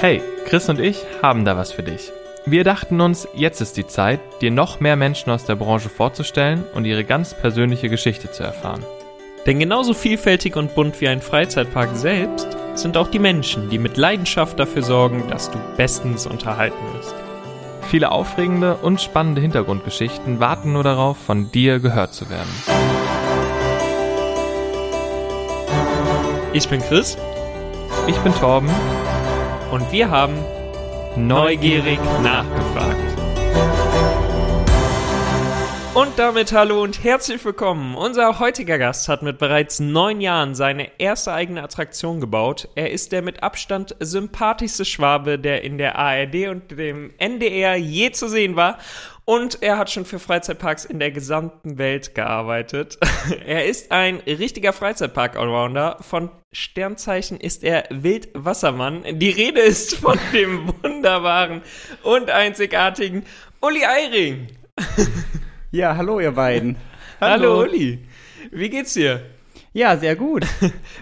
Hey, Chris und ich haben da was für dich. Wir dachten uns, jetzt ist die Zeit, dir noch mehr Menschen aus der Branche vorzustellen und ihre ganz persönliche Geschichte zu erfahren. Denn genauso vielfältig und bunt wie ein Freizeitpark selbst sind auch die Menschen, die mit Leidenschaft dafür sorgen, dass du bestens unterhalten wirst. Viele aufregende und spannende Hintergrundgeschichten warten nur darauf, von dir gehört zu werden. Ich bin Chris Ich bin Torben, und wir haben neugierig nachgefragt. Und damit hallo und herzlich willkommen. Unser heutiger Gast hat mit bereits neun Jahren seine erste eigene Attraktion gebaut. Er ist der mit Abstand sympathischste Schwabe, der in der ARD und dem NDR je zu sehen war. Und er hat schon für Freizeitparks in der gesamten Welt gearbeitet. er ist ein richtiger Freizeitpark-Allrounder. Von Sternzeichen ist er Wildwassermann. Die Rede ist von dem wunderbaren und einzigartigen Uli Eiring. Ja, hallo ihr beiden. Hallo. Uli. Wie geht's dir? Ja, sehr gut.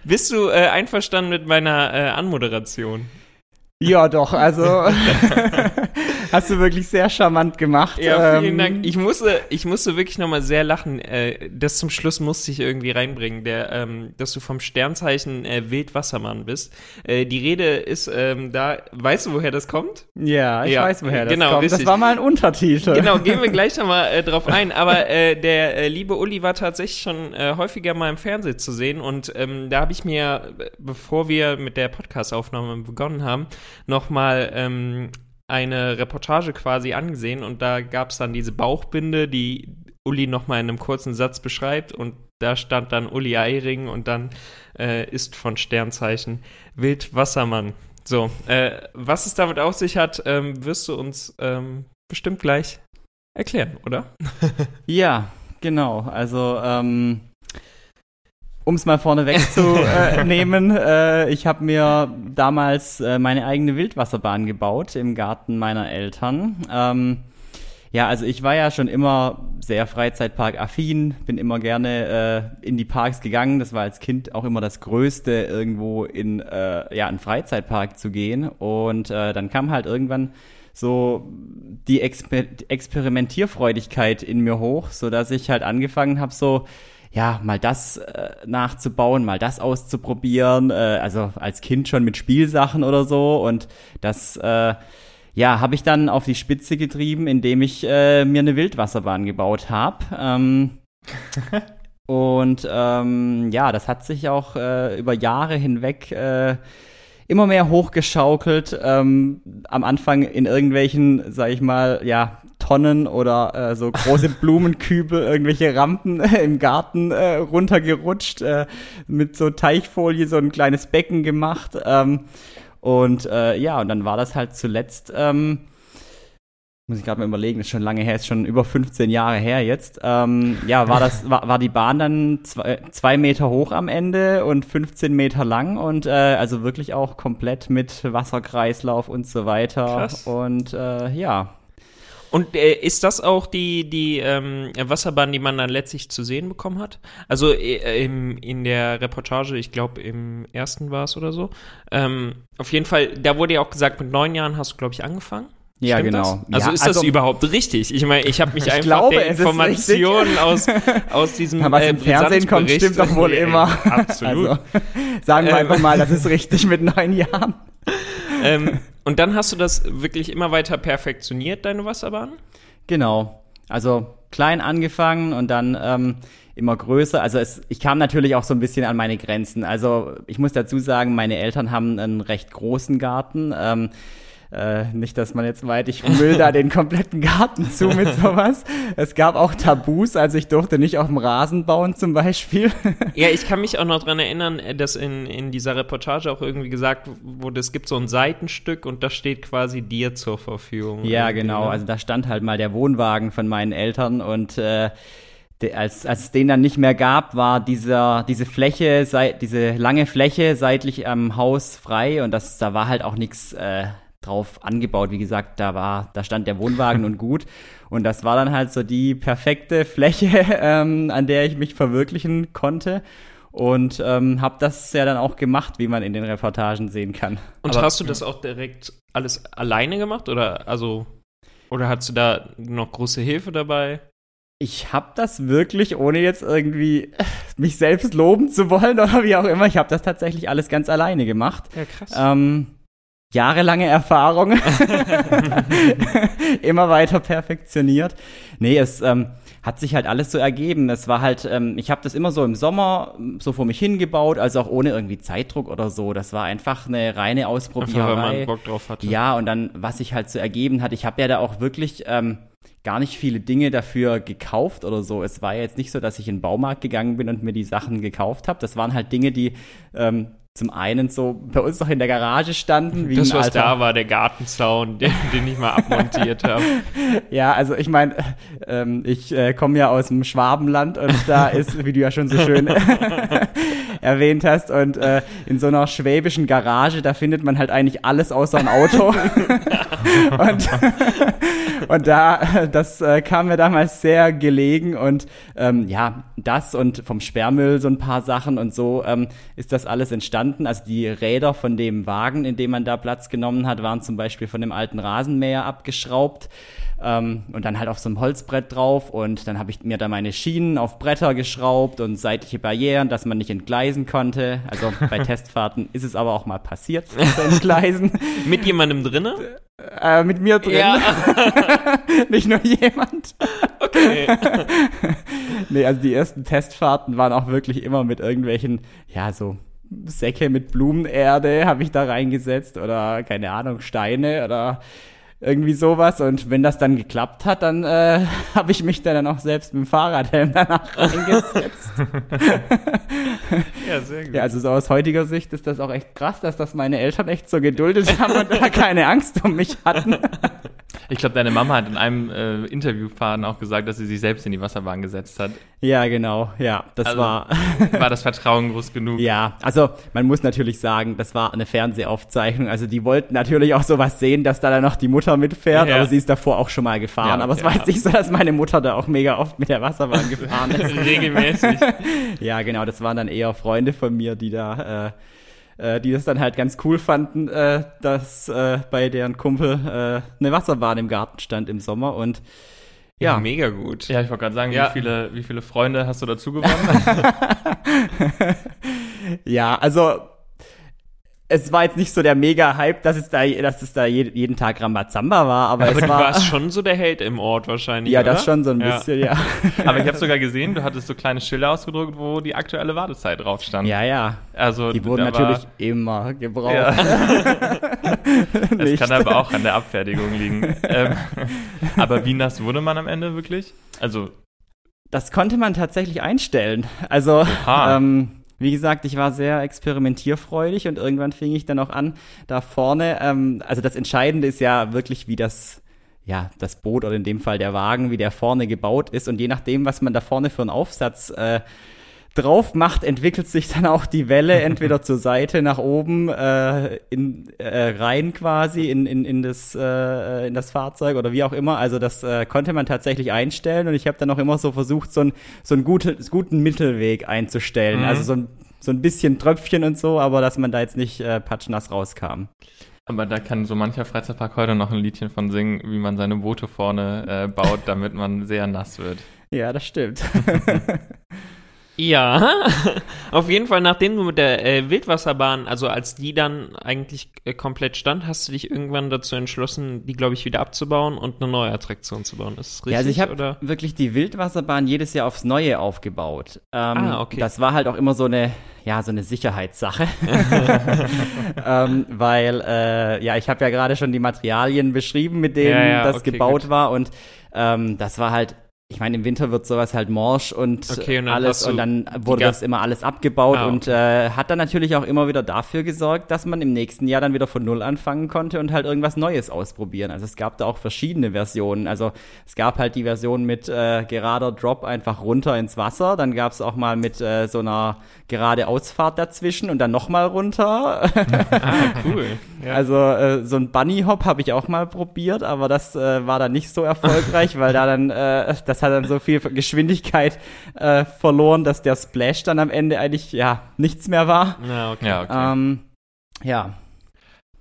Bist du äh, einverstanden mit meiner äh, Anmoderation? Ja, doch, also hast du wirklich sehr charmant gemacht. Ja, vielen Ähm, Dank. Ich musste, ich musste wirklich nochmal sehr lachen. Äh, das zum Schluss musste ich irgendwie reinbringen, der, ähm, dass du vom Sternzeichen äh, Wildwassermann bist. Äh, die Rede ist ähm, da, weißt du, woher das kommt? Ja, ich Ja, weiß, woher das genau, kommt. richtig. Das war mal ein Untertitel. Genau, gehen wir gleich nochmal äh, drauf ein. Aber äh, der äh, liebe Uli war tatsächlich schon äh, häufiger mal im Fernsehen zu sehen. Und ähm, da habe ich mir, bevor wir mit der Podcast-Aufnahme begonnen haben, nochmal ähm, eine Reportage quasi angesehen. Und da gab es dann diese Bauchbinde, die Uli nochmal in einem kurzen Satz beschreibt. Und da stand dann Uli Eiring und dann äh, ist von Sternzeichen Wildwassermann. So, äh, was es damit auf sich hat, ähm, wirst du uns ähm, bestimmt gleich erklären, oder? Ja, genau. Also, ähm, um es mal vorneweg zu äh, nehmen, äh, ich habe mir damals äh, meine eigene Wildwasserbahn gebaut im Garten meiner Eltern. Ähm, ja, also ich war ja schon immer sehr Freizeitpark-affin, bin immer gerne äh, in die Parks gegangen. Das war als Kind auch immer das Größte, irgendwo in äh, ja, einen Freizeitpark zu gehen. Und äh, dann kam halt irgendwann so die Exper Experimentierfreudigkeit in mir hoch, so dass ich halt angefangen habe, so ja, mal das äh, nachzubauen, mal das auszuprobieren, äh, also als Kind schon mit Spielsachen oder so und das äh, ja, habe ich dann auf die Spitze getrieben, indem ich äh, mir eine Wildwasserbahn gebaut habe. Ähm, und ähm, ja, das hat sich auch äh, über Jahre hinweg äh, immer mehr hochgeschaukelt. Ähm, am Anfang in irgendwelchen, sag ich mal, ja, Tonnen oder äh, so große Blumenkübel, irgendwelche Rampen äh, im Garten äh, runtergerutscht, äh, mit so Teichfolie so ein kleines Becken gemacht. Ähm, und äh, ja, und dann war das halt zuletzt, ähm, muss ich gerade mal überlegen, ist schon lange her, ist schon über 15 Jahre her jetzt. Ähm, ja, war das, war, war die Bahn dann zwei, zwei Meter hoch am Ende und 15 Meter lang und äh, also wirklich auch komplett mit Wasserkreislauf und so weiter. Krass. Und äh, ja, Und äh, ist das auch die, die ähm, Wasserbahn, die man dann letztlich zu sehen bekommen hat? Also äh, im, in der Reportage, ich glaube im ersten war es oder so. Ähm, auf jeden Fall, da wurde ja auch gesagt, mit neun Jahren hast du, glaube ich, angefangen. Ja, Stimmt genau. Das? Also Ja, ist das also- überhaupt richtig? Ich meine, ich habe mich Ich einfach glaube, der Informationen aus, aus diesem Ja, was äh, im Fernsehen kommt, stimmt doch wohl immer. Absolut. Also, sagen wir Ähm. einfach mal, das ist richtig mit neun Jahren. ähm, und dann hast du das wirklich immer weiter perfektioniert, deine Wasserbahn? Genau. Also klein angefangen und dann ähm, immer größer. Also es, ich kam natürlich auch so ein bisschen an meine Grenzen. Also ich muss dazu sagen, meine Eltern haben einen recht großen Garten. Ähm, äh, nicht, dass man jetzt meint, ich müll da den kompletten Garten zu mit sowas. Es gab auch Tabus, also ich durfte nicht auf dem Rasen bauen zum Beispiel. Ja, ich kann mich auch noch dran erinnern, äh, dass in, in dieser Reportage auch irgendwie gesagt wurde, es gibt so ein Seitenstück und das steht quasi dir zur Verfügung. Ja, genau. ne? Also da stand halt mal der Wohnwagen von meinen Eltern und äh, de, als, als es den dann nicht mehr gab, war dieser, diese Fläche, sei, diese lange Fläche seitlich am Haus frei und das, da war halt auch nichts äh, drauf angebaut. Wie gesagt, da war, da stand der Wohnwagen und gut. Und das war dann halt so die perfekte Fläche, ähm, an der ich mich verwirklichen konnte. und ähm, habe das ja dann auch gemacht, wie man in den Reportagen sehen kann. Und Aber- hast du das auch direkt alles alleine gemacht oder also oder hast du da noch große Hilfe dabei? Ich habe das wirklich, ohne jetzt irgendwie mich selbst loben zu wollen oder wie auch immer, ich habe das tatsächlich alles ganz alleine gemacht. Ja, krass. Ähm, jahrelange Erfahrung. Immer weiter perfektioniert. Nee, es ähm, hat sich halt alles so ergeben. Es war halt, ähm, ich habe das immer so im Sommer so vor mich hingebaut, also auch ohne irgendwie Zeitdruck oder so. Das war einfach eine reine Einfach weil man Bock drauf hatte. Ja, und dann, was sich halt so ergeben hat, ich habe ja da auch wirklich ähm, gar nicht viele Dinge dafür gekauft oder so. Es war ja jetzt nicht so, dass ich in den Baumarkt gegangen bin und mir die Sachen gekauft habe. Das waren halt Dinge, die ähm, zum einen so bei uns noch in der Garage standen. Wie Das, was alter, da war, der Gartenzaun, den, den ich mal abmontiert habe. Ja, also ich meine, ähm, ich äh, komme ja aus dem Schwabenland und da ist, wie du ja schon so schön erwähnt hast, und äh, in so einer schwäbischen Garage, da findet man halt eigentlich alles außer ein Auto. und, und da, das äh, kam mir damals sehr gelegen und ähm, ja, das und vom Sperrmüll so ein paar Sachen und so ähm, ist das alles entstanden. Also die Räder von dem Wagen, in dem man da Platz genommen hat, waren zum Beispiel von dem alten Rasenmäher abgeschraubt ähm, und dann halt auf so einem Holzbrett drauf und dann habe ich mir da meine Schienen auf Bretter geschraubt und seitliche Barrieren, dass man nicht entgleisen konnte. Also bei Testfahrten ist es aber auch mal passiert, zu entgleisen. Mit jemandem drinne? Äh, mit mir drin, Ja, nicht nur jemand. okay. Nee, also die ersten Testfahrten waren auch wirklich immer mit irgendwelchen, ja, so Säcke mit Blumenerde habe ich da reingesetzt oder keine Ahnung, Steine oder irgendwie sowas. Und wenn das dann geklappt hat, dann äh, habe ich mich dann auch selbst mit dem Fahrradhelm danach reingesetzt. Ja, sehr gut. ja, also so aus heutiger Sicht ist das auch echt krass, dass das meine Eltern echt so geduldet haben und da keine Angst um mich hatten. Ich glaube, deine Mama hat in einem äh, Interviewfaden auch gesagt, dass sie sich selbst in die Wasserbahn gesetzt hat. Ja, genau, ja, das Also- war. War das Vertrauen groß genug? Ja, also man muss natürlich sagen, das war eine Fernsehaufzeichnung. Also die wollten natürlich auch sowas sehen, dass da dann noch die Mutter mitfährt, Ja. aber sie ist davor auch schon mal gefahren. Ja, aber es okay, war jetzt nicht so, dass meine Mutter da auch mega oft mit der Wasserbahn gefahren ist. Regelmäßig. ja, genau, das waren dann eher Freunde von mir, die da, äh, äh, die das dann halt ganz cool fanden, äh, dass äh, bei deren Kumpel äh, eine Wasserbahn im Garten stand im Sommer und Ja, ja, mega gut. Ja, ich wollte gerade sagen, Ja. wie, viele, wie viele Freunde hast du dazu gewonnen? Ja, also es war jetzt nicht so der Mega-Hype, dass es da, dass es da je- jeden Tag Rambazamba war, aber, Aber es du war. warst schon so der Held im Ort wahrscheinlich, ja, oder? das schon so ein Ja. bisschen, ja. Aber ich habe sogar gesehen, du hattest so kleine Schilder ausgedruckt, wo die aktuelle Wartezeit drauf stand. Ja, ja. Also Die wurden natürlich War, immer gebraucht. ja, das kann aber auch an der Abfertigung liegen. ähm, aber wie nass wurde man am Ende wirklich? Also, Das konnte man tatsächlich einstellen. Also, Oha. ähm, wie gesagt, ich war sehr experimentierfreudig und irgendwann fing ich dann auch an, da vorne, ähm, also das Entscheidende ist ja wirklich, wie das, ja, das Boot oder in dem Fall der Wagen, wie der vorne gebaut ist. Und je nachdem, was man da vorne für einen Aufsatz äh, drauf macht, entwickelt sich dann auch die Welle entweder zur Seite, nach oben, äh, in, äh, rein quasi in, in, in, das, äh, in das Fahrzeug oder wie auch immer. Also das äh, konnte man tatsächlich einstellen und ich habe dann auch immer so versucht, so, ein, so einen gute, guten Mittelweg einzustellen. Mhm. Also so ein, so ein bisschen Tröpfchen und so, aber dass man da jetzt nicht äh, patschnass rauskam. aber da kann so mancher Freizeitpark heute noch ein Liedchen von singen, wie man seine Boote vorne äh, baut, damit man sehr nass wird. Ja, das stimmt. Ja, auf jeden Fall, nachdem du mit der äh, Wildwasserbahn, also als die dann eigentlich äh, komplett stand, hast du dich irgendwann dazu entschlossen, die, glaube ich, wieder abzubauen und eine neue Attraktion zu bauen. Ist das richtig? Ja, also ich habe wirklich die Wildwasserbahn jedes Jahr aufs Neue aufgebaut. Ähm, Ah, okay. Das war halt auch immer so eine, ja, so eine Sicherheitssache. ähm, weil, äh, ja, ich habe ja gerade schon die Materialien beschrieben, mit denen Ja, ja, das okay, gebaut gut. war. Und ähm, das war halt, ich meine, im Winter wird sowas halt morsch und, Okay, und alles und dann wurde das immer alles abgebaut Ah, und äh, hat dann natürlich auch immer wieder dafür gesorgt, dass man im nächsten Jahr dann wieder von Null anfangen konnte und halt irgendwas Neues ausprobieren. Also es gab da auch verschiedene Versionen. Also es gab halt die Version mit äh, gerader Drop einfach runter ins Wasser. Dann gab es auch mal mit äh, so einer gerade Ausfahrt dazwischen und dann nochmal runter. Ah, cool. Ja. Also äh, so ein Bunny Hop habe ich auch mal probiert, aber das äh, war dann nicht so erfolgreich, weil da dann äh, das hat dann so viel Geschwindigkeit äh, verloren, dass der Splash dann am Ende eigentlich ja nichts mehr war. Ja, okay. Ja, okay. Ähm, ja,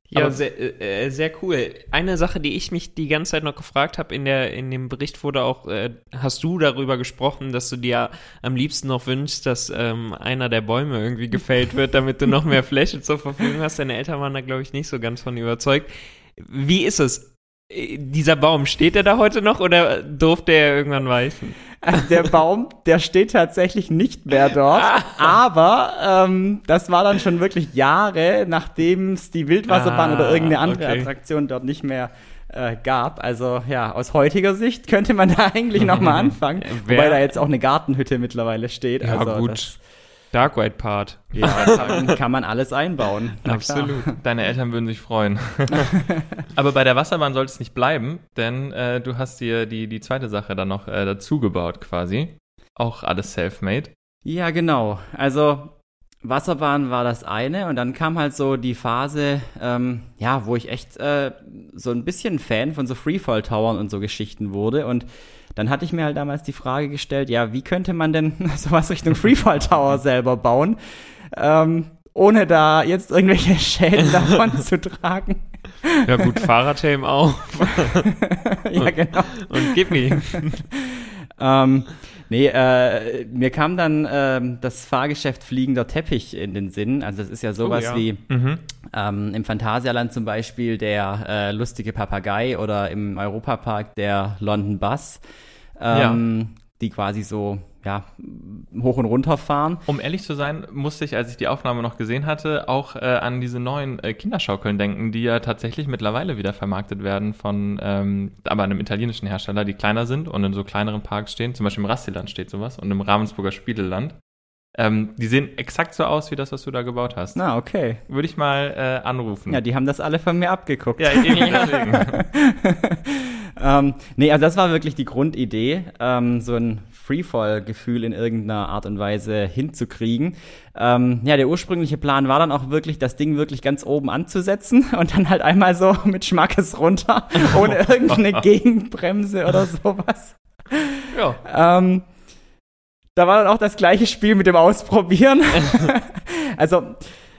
Ja, sehr, äh, sehr cool. Eine Sache, die ich mich die ganze Zeit noch gefragt habe, in, der, in dem Bericht wurde auch, äh, hast du darüber gesprochen, dass du dir am liebsten noch wünschst, dass ähm, einer der Bäume irgendwie gefällt wird, damit du noch mehr Fläche zur Verfügung hast. Deine Eltern waren da, glaube ich, nicht so ganz von überzeugt. Wie ist es? Äh, Dieser Baum, steht er da heute noch oder durfte er irgendwann weichen? Also der Baum, der steht tatsächlich nicht mehr dort, aber ähm, das war dann schon wirklich Jahre, nachdem es die Wildwasserbahn Ah, oder irgendeine andere okay. Attraktion dort nicht mehr äh, gab. Also ja, aus heutiger Sicht könnte man da eigentlich noch mal anfangen, wobei da jetzt auch eine Gartenhütte mittlerweile steht. Ja, also gut. Das, Dark White Part. ja, kann, kann man alles einbauen. Absolut. Deine Eltern würden sich freuen. Aber bei der Wasserbahn soll es nicht bleiben, denn äh, du hast dir die, die zweite Sache dann noch äh, dazu gebaut quasi. Auch alles self-made. Ja, genau. Also Wasserbahn war das eine und dann kam halt so die Phase, ähm, ja, wo ich echt äh, so ein bisschen Fan von so Freefall-Towern und so Geschichten wurde und dann hatte ich mir halt damals die Frage gestellt, ja, wie könnte man denn sowas Richtung Freefall-Tower selber bauen, ähm, ohne da jetzt irgendwelche Schäden davon zu tragen. Ja gut, Fahrradhelm auf ja, genau. und gib mir. Ähm, nee, äh, mir kam dann ähm, das Fahrgeschäft Fliegender Teppich in den Sinn. Also das ist ja sowas ja. wie Mhm. ähm, im Phantasialand zum Beispiel der äh, lustige Papagei oder im Europapark der London Bus, ähm, die quasi so ja, hoch und runter fahren. Um ehrlich zu sein, musste ich, als ich die Aufnahme noch gesehen hatte, auch äh, an diese neuen äh, Kinderschaukeln denken, die ja tatsächlich mittlerweile wieder vermarktet werden von ähm, aber einem italienischen Hersteller, die kleiner sind und in so kleineren Parks stehen. Zum Beispiel im Rastiland steht sowas und im Ravensburger Spieleland. Ähm, die sehen exakt so aus wie das, was du da gebaut hast. Na, okay. Würde ich mal äh, anrufen. Ja, die haben das alle von mir abgeguckt. ja eben deswegen. ähm, nee, also das war wirklich die Grundidee, ähm, so ein Freefall-Gefühl in irgendeiner Art und Weise hinzukriegen. Ähm, ja, der ursprüngliche Plan war dann auch wirklich, das Ding wirklich ganz oben anzusetzen und dann halt einmal so mit Schmackes runter, ohne irgendeine Gegenbremse oder sowas. ja. Ähm, da war dann auch das gleiche Spiel mit dem Ausprobieren. also,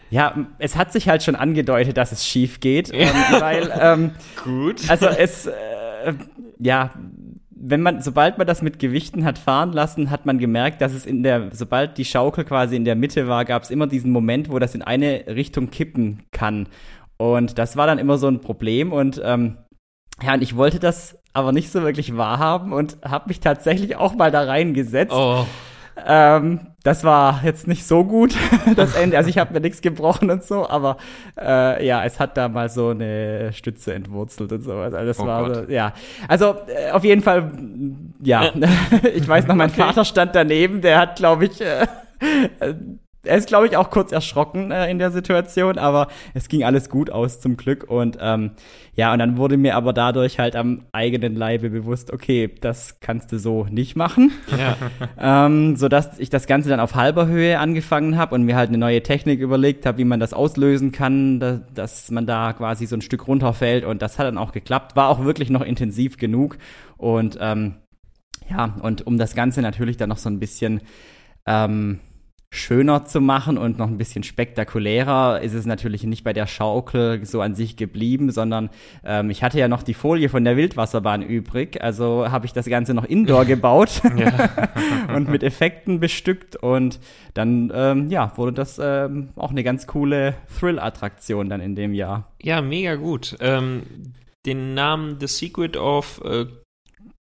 ja, es hat sich halt schon angedeutet, dass es schief geht, ähm, weil ähm, Gut. also es, äh, ja, wenn man, sobald man das mit Gewichten hat fahren lassen, hat man gemerkt, dass es in der, sobald die Schaukel quasi in der Mitte war, gab es immer diesen Moment, wo das in eine Richtung kippen kann. Und das war dann immer so ein Problem und ähm, ja, und ich wollte das aber nicht so wirklich wahrhaben und habe mich tatsächlich auch mal da reingesetzt. Oh. Ähm, das war jetzt nicht so gut, das Ende. Also ich habe mir nichts gebrochen und so, aber äh, ja, es hat da mal so eine Stütze entwurzelt und sowas. Also das Oh war Gott. so, ja. Also äh, auf jeden Fall, ja. ich weiß noch, mein Okay. Vater stand daneben, der hat, glaube ich, äh, äh, er ist, glaube ich, auch kurz erschrocken äh, in der Situation, aber es ging alles gut aus zum Glück. Und ähm, ja, und dann wurde mir aber dadurch halt am eigenen Leibe bewusst, okay, das kannst du so nicht machen. Ja. ähm, sodass ich das Ganze dann auf halber Höhe angefangen habe und mir halt eine neue Technik überlegt habe, wie man das auslösen kann, da, dass man da quasi so ein Stück runterfällt. Und das hat dann auch geklappt, war auch wirklich noch intensiv genug. Und ähm, ja, und um das Ganze natürlich dann noch so ein bisschen ähm, schöner zu machen und noch ein bisschen spektakulärer ist es natürlich nicht bei der Schaukel so an sich geblieben, sondern ähm, ich hatte ja noch die Folie von der Wildwasserbahn übrig, also habe ich das Ganze noch indoor gebaut und mit Effekten bestückt und dann ähm, ja wurde das ähm, auch eine ganz coole Thrill-Attraktion dann in dem Jahr. ja, mega gut. Ähm, den Namen The Secret of äh,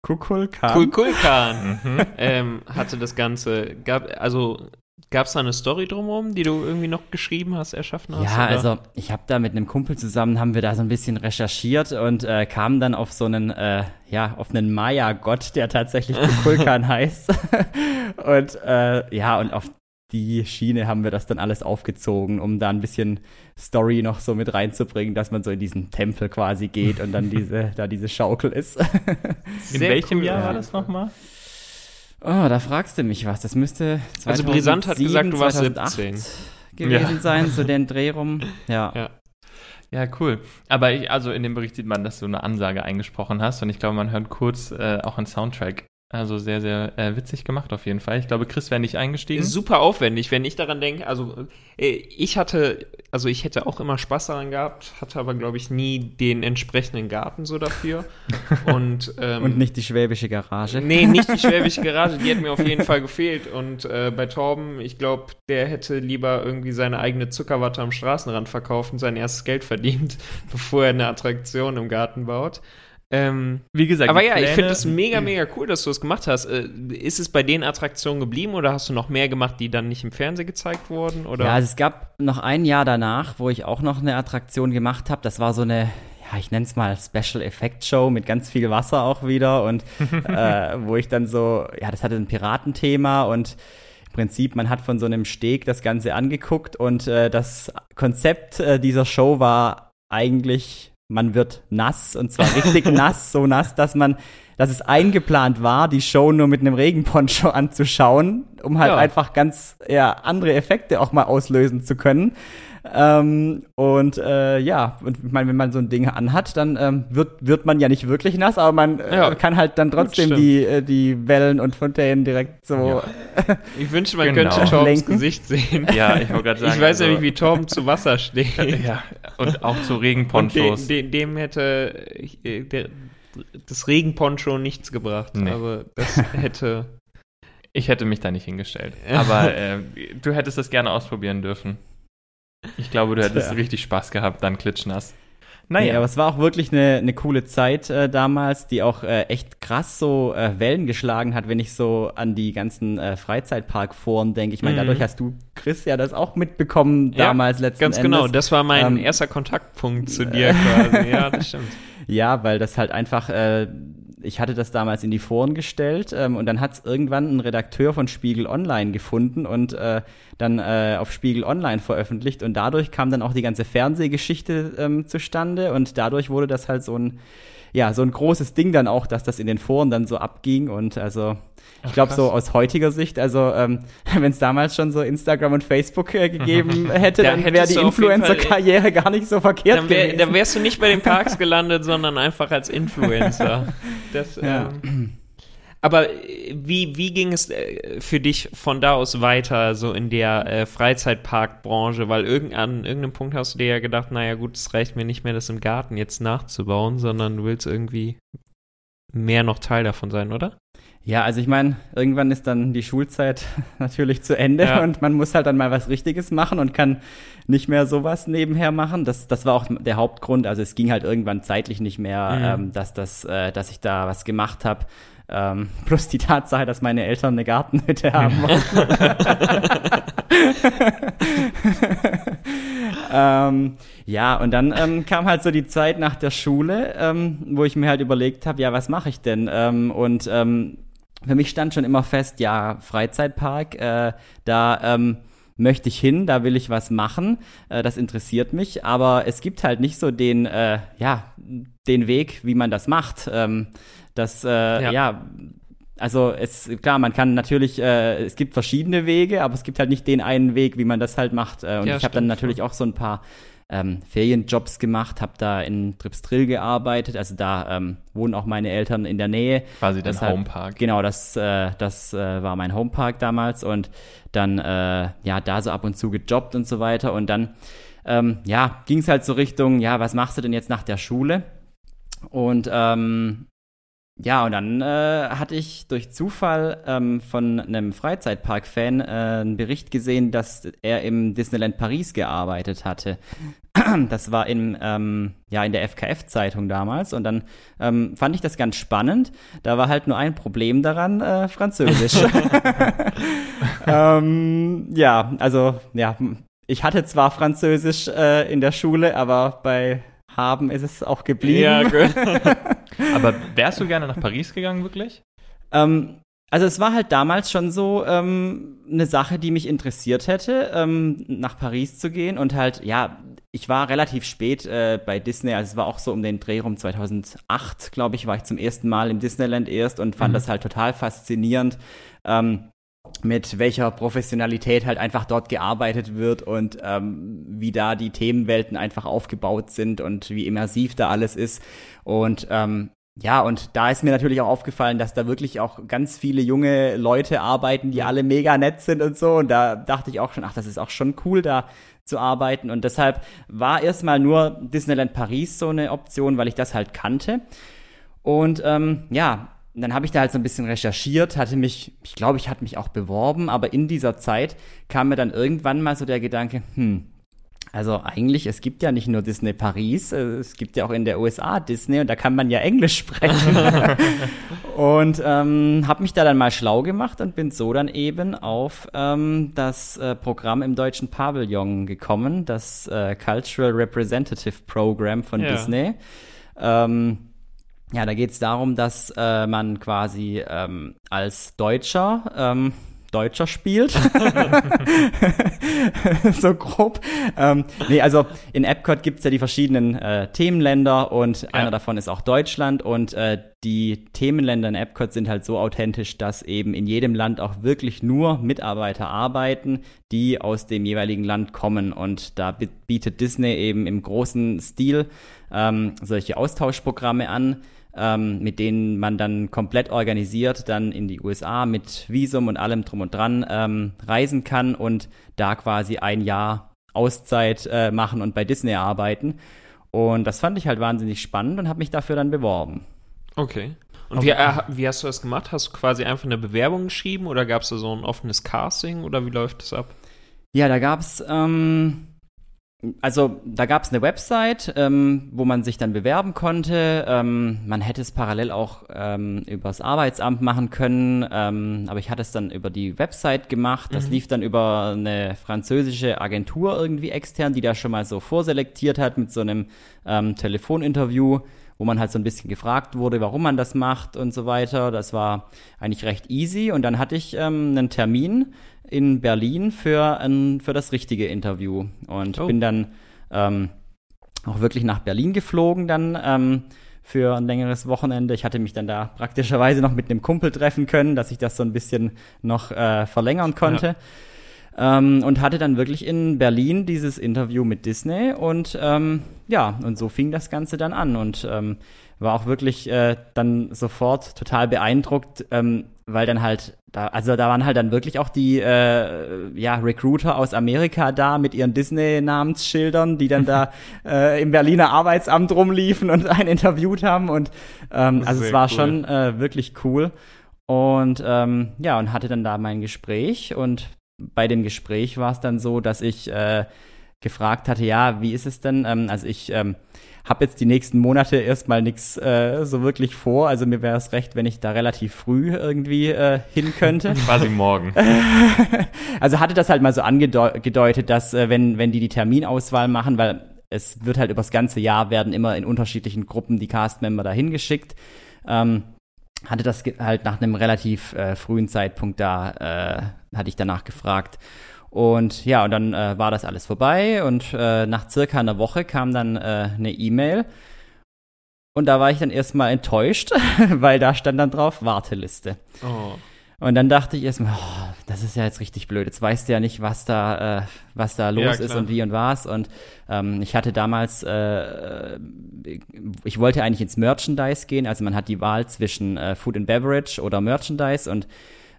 Kukulkan. Kulkulkan Mhm. ähm, hatte das Ganze. Gab, also gab es da eine Story drumherum, die du irgendwie noch geschrieben hast, erschaffen hast? Ja, oder? also ich habe da mit einem Kumpel zusammen, haben wir da so ein bisschen recherchiert und äh, kamen dann auf so einen, äh, ja, auf einen Maya-Gott, der tatsächlich Kukulkan heißt. und äh, ja, und auf die Schiene haben wir das dann alles aufgezogen, um da ein bisschen Story noch so mit reinzubringen, dass man so in diesen Tempel quasi geht und dann diese, da diese Schaukel ist. In welchem cool, Jahr ja. war das nochmal? Oh, da fragst du mich was. Das müsste 2007, Also Brisant hat gesagt, du warst 2008 17. gewesen Ja. sein, so den Dreh rum. Ja. Ja. Ja, cool. Aber ich, also in dem Bericht sieht man, dass du eine Ansage eingesprochen hast und ich glaube, man hört kurz äh, auch einen Soundtrack also sehr, sehr äh, witzig gemacht auf jeden Fall. Ich glaube, Chris wäre nicht eingestiegen. Super aufwendig, wenn ich daran denke. Also äh, ich hatte, also ich hätte auch immer Spaß daran gehabt, hatte aber, glaube ich, nie den entsprechenden Garten so dafür. Und, ähm, Und nicht die schwäbische Garage. Nee, nicht die schwäbische Garage, die hat mir auf jeden Fall gefehlt. Und äh, bei Torben, ich glaube, der hätte lieber irgendwie seine eigene Zuckerwatte am Straßenrand verkauft und sein erstes Geld verdient, bevor er eine Attraktion im Garten baut. Ähm, Wie gesagt, aber ja, Pläne, ich finde es mega, mega cool, dass du das gemacht hast. Äh, ist es bei den Attraktionen geblieben oder hast du noch mehr gemacht, die dann nicht im Fernsehen gezeigt wurden? Oder? Ja, also es gab noch ein Jahr danach, wo ich auch noch eine Attraktion gemacht habe. Das war so eine, ja, ich nenne es mal Special Effect Show mit ganz viel Wasser auch wieder und äh, wo ich dann so, ja, das hatte ein Piratenthema und im Prinzip, man hat von so einem Steg das Ganze angeguckt und äh, das Konzept äh, dieser Show war eigentlich man wird nass und zwar richtig nass, so nass, dass man, dass es eingeplant war, die Show nur mit einem Regenponcho anzuschauen, um halt ja. einfach ganz ja, andere Effekte auch mal auslösen zu können. Ähm, und äh, ja, und ich meine, wenn man so ein Ding anhat, dann ähm, wird, wird man ja nicht wirklich nass, aber man äh, ja. kann halt dann trotzdem die, äh, die Wellen und Fontänen direkt so. Ja. Ich wünsche, man genau. könnte Torbens Gesicht sehen. Ja, ich wollte gerade sagen. Ich weiß also, ja nicht, wie Torben zu Wasser steht. ja, und auch zu Regenponchos. De, de, dem hätte äh, der, das Regenponcho nichts gebracht. Nee. Also das hätte. Ich hätte mich da nicht hingestellt. Aber äh, du hättest es gerne ausprobieren dürfen. Ich glaube, du hättest ja. richtig Spaß gehabt, dann klitschnass. Naja, nee, aber es war auch wirklich eine, eine coole Zeit äh, damals, die auch äh, echt krass so äh, Wellen geschlagen hat, wenn ich so an die ganzen äh, Freizeitparkforen denke. Ich meine, mhm. dadurch hast du, Chris, ja das auch mitbekommen damals ja, letzten ganz genau. Endes. Ganz genau, das war mein ähm, erster Kontaktpunkt zu dir quasi. Ja, das stimmt. Ja, weil das halt einfach äh, ich hatte das damals in die Foren gestellt ähm, und dann hat es irgendwann ein Redakteur von Spiegel Online gefunden und äh, dann äh, auf Spiegel Online veröffentlicht. Und dadurch kam dann auch die ganze Fernsehgeschichte ähm, zustande. Und dadurch wurde das halt so ein ja, so ein großes Ding dann auch, dass das in den Foren dann so abging und also ich glaube so aus heutiger Sicht, also ähm, wenn es damals schon so Instagram und Facebook äh, gegeben hätte, dann wäre die Influencer-Karriere gar nicht so verkehrt dann wär, gewesen. Dann wärst du nicht bei den Parks gelandet, sondern einfach als Influencer. Das, ja. Aber äh, wie, wie ging es äh, für dich von da aus weiter, so in der äh, Freizeitparkbranche? Weil irgend, an irgendeinem Punkt hast du dir ja gedacht, naja gut, es reicht mir nicht mehr, das im Garten jetzt nachzubauen, sondern du willst irgendwie mehr noch Teil davon sein, oder? Ja, also ich meine, irgendwann ist dann die Schulzeit natürlich zu Ende ja. und man muss halt dann mal was Richtiges machen und kann nicht mehr sowas nebenher machen. Das, das war auch der Hauptgrund. Also es ging halt irgendwann zeitlich nicht mehr, mhm. ähm, dass, das, äh, dass ich da was gemacht habe. Ähm, plus die Tatsache, dass meine Eltern eine Gartenhütte haben ähm, ja, und dann ähm, kam halt so die Zeit nach der Schule, ähm, wo ich mir halt überlegt habe, ja, was mache ich denn? Ähm, und ähm, für mich stand schon immer fest, ja, Freizeitpark, äh, da ähm, möchte ich hin, da will ich was machen, äh, das interessiert mich, aber es gibt halt nicht so den, äh, ja, den Weg, wie man das macht. Ähm, das, äh, ja. ja. also es klar, man kann natürlich, äh, es gibt verschiedene Wege, aber es gibt halt nicht den einen Weg, wie man das halt macht. Äh, und ja, ich habe dann natürlich auch so ein paar ähm, Ferienjobs gemacht, habe da in Tripsdrill gearbeitet, also da ähm, wohnen auch meine Eltern in der Nähe. Quasi dein Homepark. Genau, das, äh, das äh, war mein Homepark damals und dann äh, ja da so ab und zu gejobbt und so weiter und dann ähm, ja ging es halt so Richtung, ja was machst du denn jetzt nach der Schule? Und ähm, ja, und dann äh, hatte ich durch Zufall ähm, von einem Freizeitpark-Fan äh, einen Bericht gesehen, dass er im Disneyland Paris gearbeitet hatte. Das war in, ähm, ja, in der FKF-Zeitung damals und dann ähm, fand ich das ganz spannend. Da war halt nur ein Problem daran, äh, Französisch. ähm, ja, also ja, ich hatte zwar Französisch äh, in der Schule, aber bei haben ist es auch geblieben. Ja, gut. Aber wärst du gerne nach Paris gegangen, wirklich? Ähm, also es war halt damals schon so ähm, eine Sache, die mich interessiert hätte, ähm, nach Paris zu gehen und halt, ja, ich war relativ spät äh, bei Disney, also es war auch so um den Dreh rum 2008, glaube ich, war ich zum ersten Mal im Disneyland erst und fand mhm. das halt total faszinierend. Ähm, mit welcher Professionalität halt einfach dort gearbeitet wird und ähm, wie da die Themenwelten einfach aufgebaut sind und wie immersiv da alles ist. Und ähm, ja, und da ist mir natürlich auch aufgefallen, dass da wirklich auch ganz viele junge Leute arbeiten, die alle mega nett sind und so. Und da dachte ich auch schon, ach, das ist auch schon cool, da zu arbeiten. Und deshalb war erstmal nur Disneyland Paris so eine Option, weil ich das halt kannte. Und ähm, ja, dann habe ich da halt so ein bisschen recherchiert, hatte mich, ich glaube, ich hatte mich auch beworben, aber in dieser Zeit kam mir dann irgendwann mal so der Gedanke, hm, also eigentlich, es gibt ja nicht nur Disney Paris, äh, es gibt ja auch in der USA Disney und da kann man ja Englisch sprechen. und ähm, habe mich da dann mal schlau gemacht und bin so dann eben auf ähm, das äh, Programm im deutschen Pavillon gekommen, das äh, Cultural Representative Program von ja. Disney. Ähm, ja, da geht es darum, dass äh, man quasi ähm, als Deutscher ähm, Deutscher spielt. so grob. Ähm, nee, also in Epcot gibt's ja die verschiedenen äh, Themenländer und ja. einer davon ist auch Deutschland und äh, die Themenländer in Epcot sind halt so authentisch, dass eben in jedem Land auch wirklich nur Mitarbeiter arbeiten, die aus dem jeweiligen Land kommen und da bietet Disney eben im großen Stil ähm, solche Austauschprogramme an ähm, mit denen man dann komplett organisiert dann in die USA mit Visum und allem drum und dran ähm, reisen kann und da quasi ein Jahr Auszeit äh, machen und bei Disney arbeiten. Und das fand ich halt wahnsinnig spannend und habe mich dafür dann beworben. Okay. Und wie, äh, wie, hast du das gemacht? Hast du quasi einfach eine Bewerbung geschrieben oder gab es da so ein offenes Casting oder wie läuft das ab? Ja, da gab es ähm, also da gab es eine Website, ähm, wo man sich dann bewerben konnte. Ähm, man hätte es parallel auch ähm, übers Arbeitsamt machen können, ähm, aber ich hatte es dann über die Website gemacht. Das mhm. lief dann über eine französische Agentur irgendwie extern, die da schon mal so vorselektiert hat mit so einem ähm, Telefoninterview, wo man halt so ein bisschen gefragt wurde, warum man das macht und so weiter. Das war eigentlich recht easy und dann hatte ich ähm, einen Termin in Berlin für, ein, für das richtige Interview und oh. bin dann ähm, auch wirklich nach Berlin geflogen dann ähm, für ein längeres Wochenende. Ich hatte mich dann da praktischerweise noch mit einem Kumpel treffen können, dass ich das so ein bisschen noch äh, verlängern konnte. Ja. Ähm, und hatte dann wirklich in Berlin dieses Interview mit Disney und ähm, ja, und so fing das Ganze dann an und ähm, war auch wirklich äh, dann sofort total beeindruckt, ähm, weil dann halt da, also da waren halt dann wirklich auch die äh, ja Recruiter aus Amerika da mit ihren Disney-Namensschildern, die dann da äh, im Berliner Arbeitsamt rumliefen und einen interviewt haben und ähm, also es war cool. schon äh, wirklich cool und ähm, ja und hatte dann da mein Gespräch und bei dem Gespräch war es dann so, dass ich äh, gefragt hatte, ja, wie ist es denn? Ähm, also ich ähm, habe jetzt die nächsten Monate erstmal nichts äh, so wirklich vor. Also mir wäre es recht, wenn ich da relativ früh irgendwie äh, hin könnte. Quasi morgen. also hatte das halt mal so angedeutet, dass äh, wenn, wenn die die Terminauswahl machen, weil es wird halt übers ganze Jahr werden immer in unterschiedlichen Gruppen die Castmember dahin geschickt. Ähm, hatte das halt nach einem relativ äh, frühen Zeitpunkt da, äh, hatte ich danach gefragt. Und ja, und dann äh, war das alles vorbei und äh, nach circa einer Woche kam dann äh, eine E-Mail. Und da war ich dann erstmal enttäuscht, weil da stand dann drauf Warteliste. Oh. Und dann dachte ich erstmal, oh, das ist ja jetzt richtig blöd. Jetzt weißt du ja nicht, was da, äh, was da los ja, ist und wie und was. Und ähm, ich hatte damals, äh, ich wollte eigentlich ins Merchandise gehen. Also man hat die Wahl zwischen äh, Food and Beverage oder Merchandise und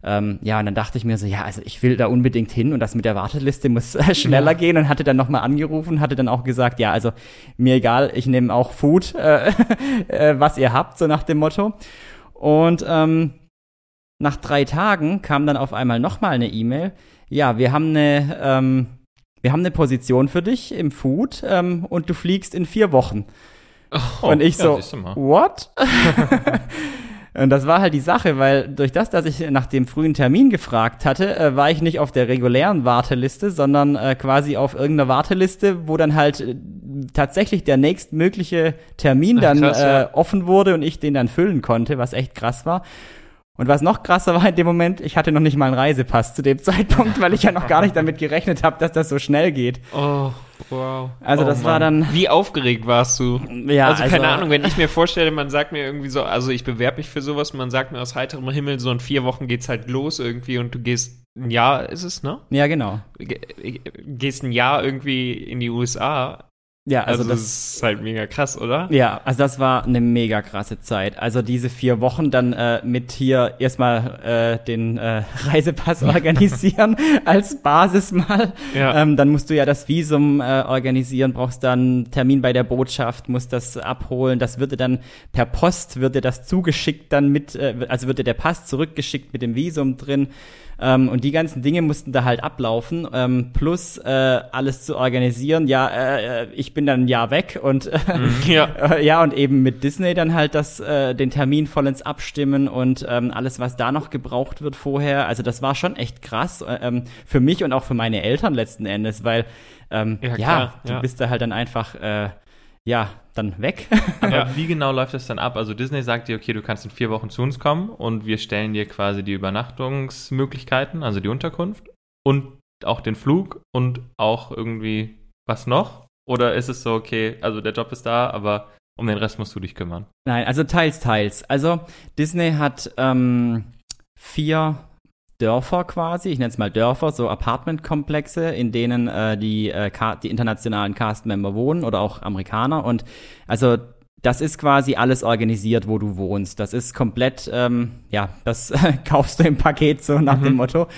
ähm, ja, und dann dachte ich mir so, ja, also ich will da unbedingt hin und das mit der Warteliste muss äh, schneller ja. gehen und hatte dann nochmal angerufen, hatte dann auch gesagt, ja, also mir egal, ich nehme auch Food, äh, äh, was ihr habt, so nach dem Motto. Und ähm, nach drei Tagen kam dann auf einmal nochmal eine E-Mail. Ja, wir haben eine, ähm, wir haben eine Position für dich im Food ähm, und du fliegst in vier Wochen. Oh, und ich so, what? Und das war halt die Sache, weil durch das, dass ich nach dem frühen Termin gefragt hatte, äh, war ich nicht auf der regulären Warteliste, sondern äh, quasi auf irgendeiner Warteliste, wo dann halt äh, tatsächlich der nächstmögliche Termin dann krass, ja. Äh, offen wurde und ich den dann füllen konnte, was echt krass war. Und was noch krasser war in dem Moment, ich hatte noch nicht mal einen Reisepass zu dem Zeitpunkt, weil ich ja noch gar nicht damit gerechnet habe, dass das so schnell geht. Oh, wow. Also oh, das Mann. war dann. Wie aufgeregt warst du? Ja. Also, also keine Ahnung, wenn ich mir vorstelle, man sagt mir irgendwie so, also ich bewerbe mich für sowas, man sagt mir aus heiterem Himmel, so in vier Wochen geht's halt los irgendwie und du gehst ein Jahr ist es, ne? Ja, genau. Ge gehst ein Jahr irgendwie in die USA. Ja, also, Also, das das ist halt mega krass, oder? Ja, also das war eine mega krasse Zeit. Also diese vier Wochen dann äh, mit hier erstmal äh, den äh, Reisepass organisieren als Basis mal. Ja. Ähm, dann musst du ja das Visum äh, organisieren, brauchst dann Termin bei der Botschaft, musst das abholen. Das wird dir dann per Post, wird dir das zugeschickt dann mit, äh, also wird dir der Pass zurückgeschickt mit dem Visum drin. Ähm, und die ganzen Dinge mussten da halt ablaufen, ähm, plus äh, alles zu organisieren. Ja, äh, äh, ich bin dann ein Jahr weg und äh, Ja. äh, ja, und eben mit Disney dann halt das, äh, den Termin vollends abstimmen und ähm, alles, was da noch gebraucht wird vorher. Also das war schon echt krass äh, ähm, für mich und auch für meine Eltern letzten Endes, weil ähm, Ja, ja, klar, du ja. bist da halt dann einfach ja, ja, dann weg. Aber Ja. wie genau läuft das dann ab? Also Disney sagt dir, okay, du kannst in vier Wochen zu uns kommen und wir stellen dir quasi die Übernachtungsmöglichkeiten, also die Unterkunft und auch den Flug und auch irgendwie was noch? Oder ist es so, okay, also der Job ist da, aber um den Rest musst du dich kümmern? Nein, also teils, teils. Also Disney hat ähm, vier Dörfer quasi, ich nenne es mal Dörfer, so Apartmentkomplexe, in denen äh, die, äh, die internationalen Cast-Member wohnen oder auch Amerikaner. Und also das ist quasi alles organisiert, wo du wohnst. Das ist komplett, ähm, ja, das kaufst du im Paket so nach dem Motto.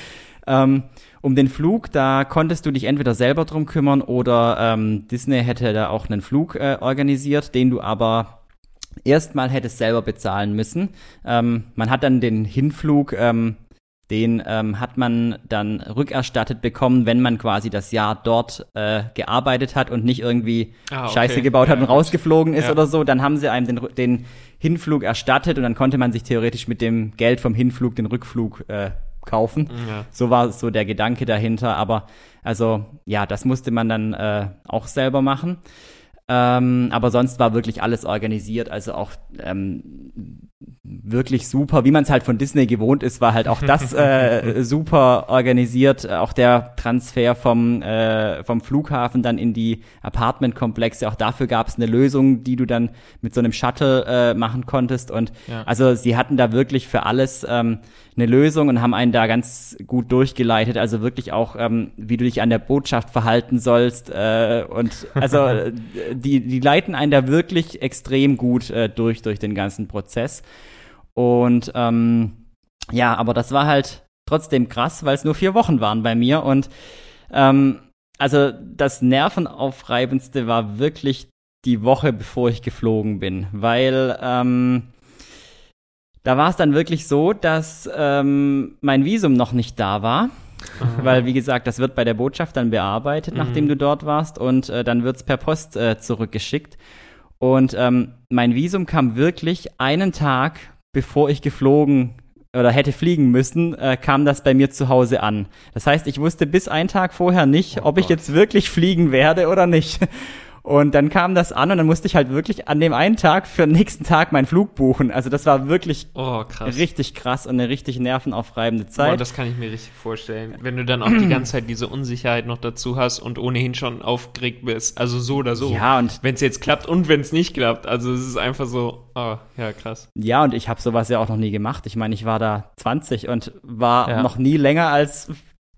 Ähm, um den Flug, da konntest du dich entweder selber drum kümmern oder ähm, Disney hätte da auch einen Flug äh, organisiert, den du aber erstmal hättest selber bezahlen müssen. Ähm, man hat dann den Hinflug, ähm, den ähm, hat man dann rückerstattet bekommen, wenn man quasi das Jahr dort äh, gearbeitet hat und nicht irgendwie Ah, okay. Scheiße gebaut hat Ja, und gut. rausgeflogen ist Ja. oder so. Dann haben sie einem den, den Hinflug erstattet und dann konnte man sich theoretisch mit dem Geld vom Hinflug den Rückflug äh, kaufen. Ja. So war so der Gedanke dahinter. Aber also ja, das musste man dann äh, auch selber machen. Ähm, aber sonst war wirklich alles organisiert, also auch ähm, wirklich super, wie man es halt von Disney gewohnt ist, war halt auch das äh, super organisiert. Auch der Transfer vom, äh, vom Flughafen dann in die Apartmentkomplexe, auch dafür gab es eine Lösung, die du dann mit so einem Shuttle äh, machen konntest. Und Ja. also sie hatten da wirklich für alles ähm, eine Lösung und haben einen da ganz gut durchgeleitet. Also wirklich auch, ähm, wie du dich an der Botschaft verhalten sollst. Äh, und also äh, die, die leiten einen da wirklich extrem gut äh, durch, durch den ganzen Prozess. Und ähm, ja, aber das war halt trotzdem krass, weil es nur vier Wochen waren bei mir. Und ähm, also das Nervenaufreibendste war wirklich die Woche, bevor ich geflogen bin, weil ähm, da war es dann wirklich so, dass ähm, mein Visum noch nicht da war. Weil, wie gesagt, das wird bei der Botschaft dann bearbeitet, nachdem du dort warst, und äh, dann wird's per Post äh, zurückgeschickt. Und ähm, mein Visum kam wirklich einen Tag, bevor ich geflogen oder hätte fliegen müssen, äh, kam das bei mir zu Hause an. Das heißt, ich wusste bis einen Tag vorher nicht, ob ich jetzt wirklich fliegen werde oder nicht. Und dann kam das an und dann musste ich halt wirklich an dem einen Tag für den nächsten Tag meinen Flug buchen. Also das war wirklich Oh, krass. richtig krass und eine richtig nervenaufreibende Zeit. das kann ich mir richtig vorstellen. Wenn du dann auch die ganze Zeit diese Unsicherheit noch dazu hast und ohnehin schon aufgeregt bist. Also so oder so. Ja, und Wenn es jetzt klappt und wenn es nicht klappt. Also es ist einfach so, oh, ja, krass. Ja, und ich habe sowas ja auch noch nie gemacht. Ich meine, ich war da 20 und war Ja. noch nie länger als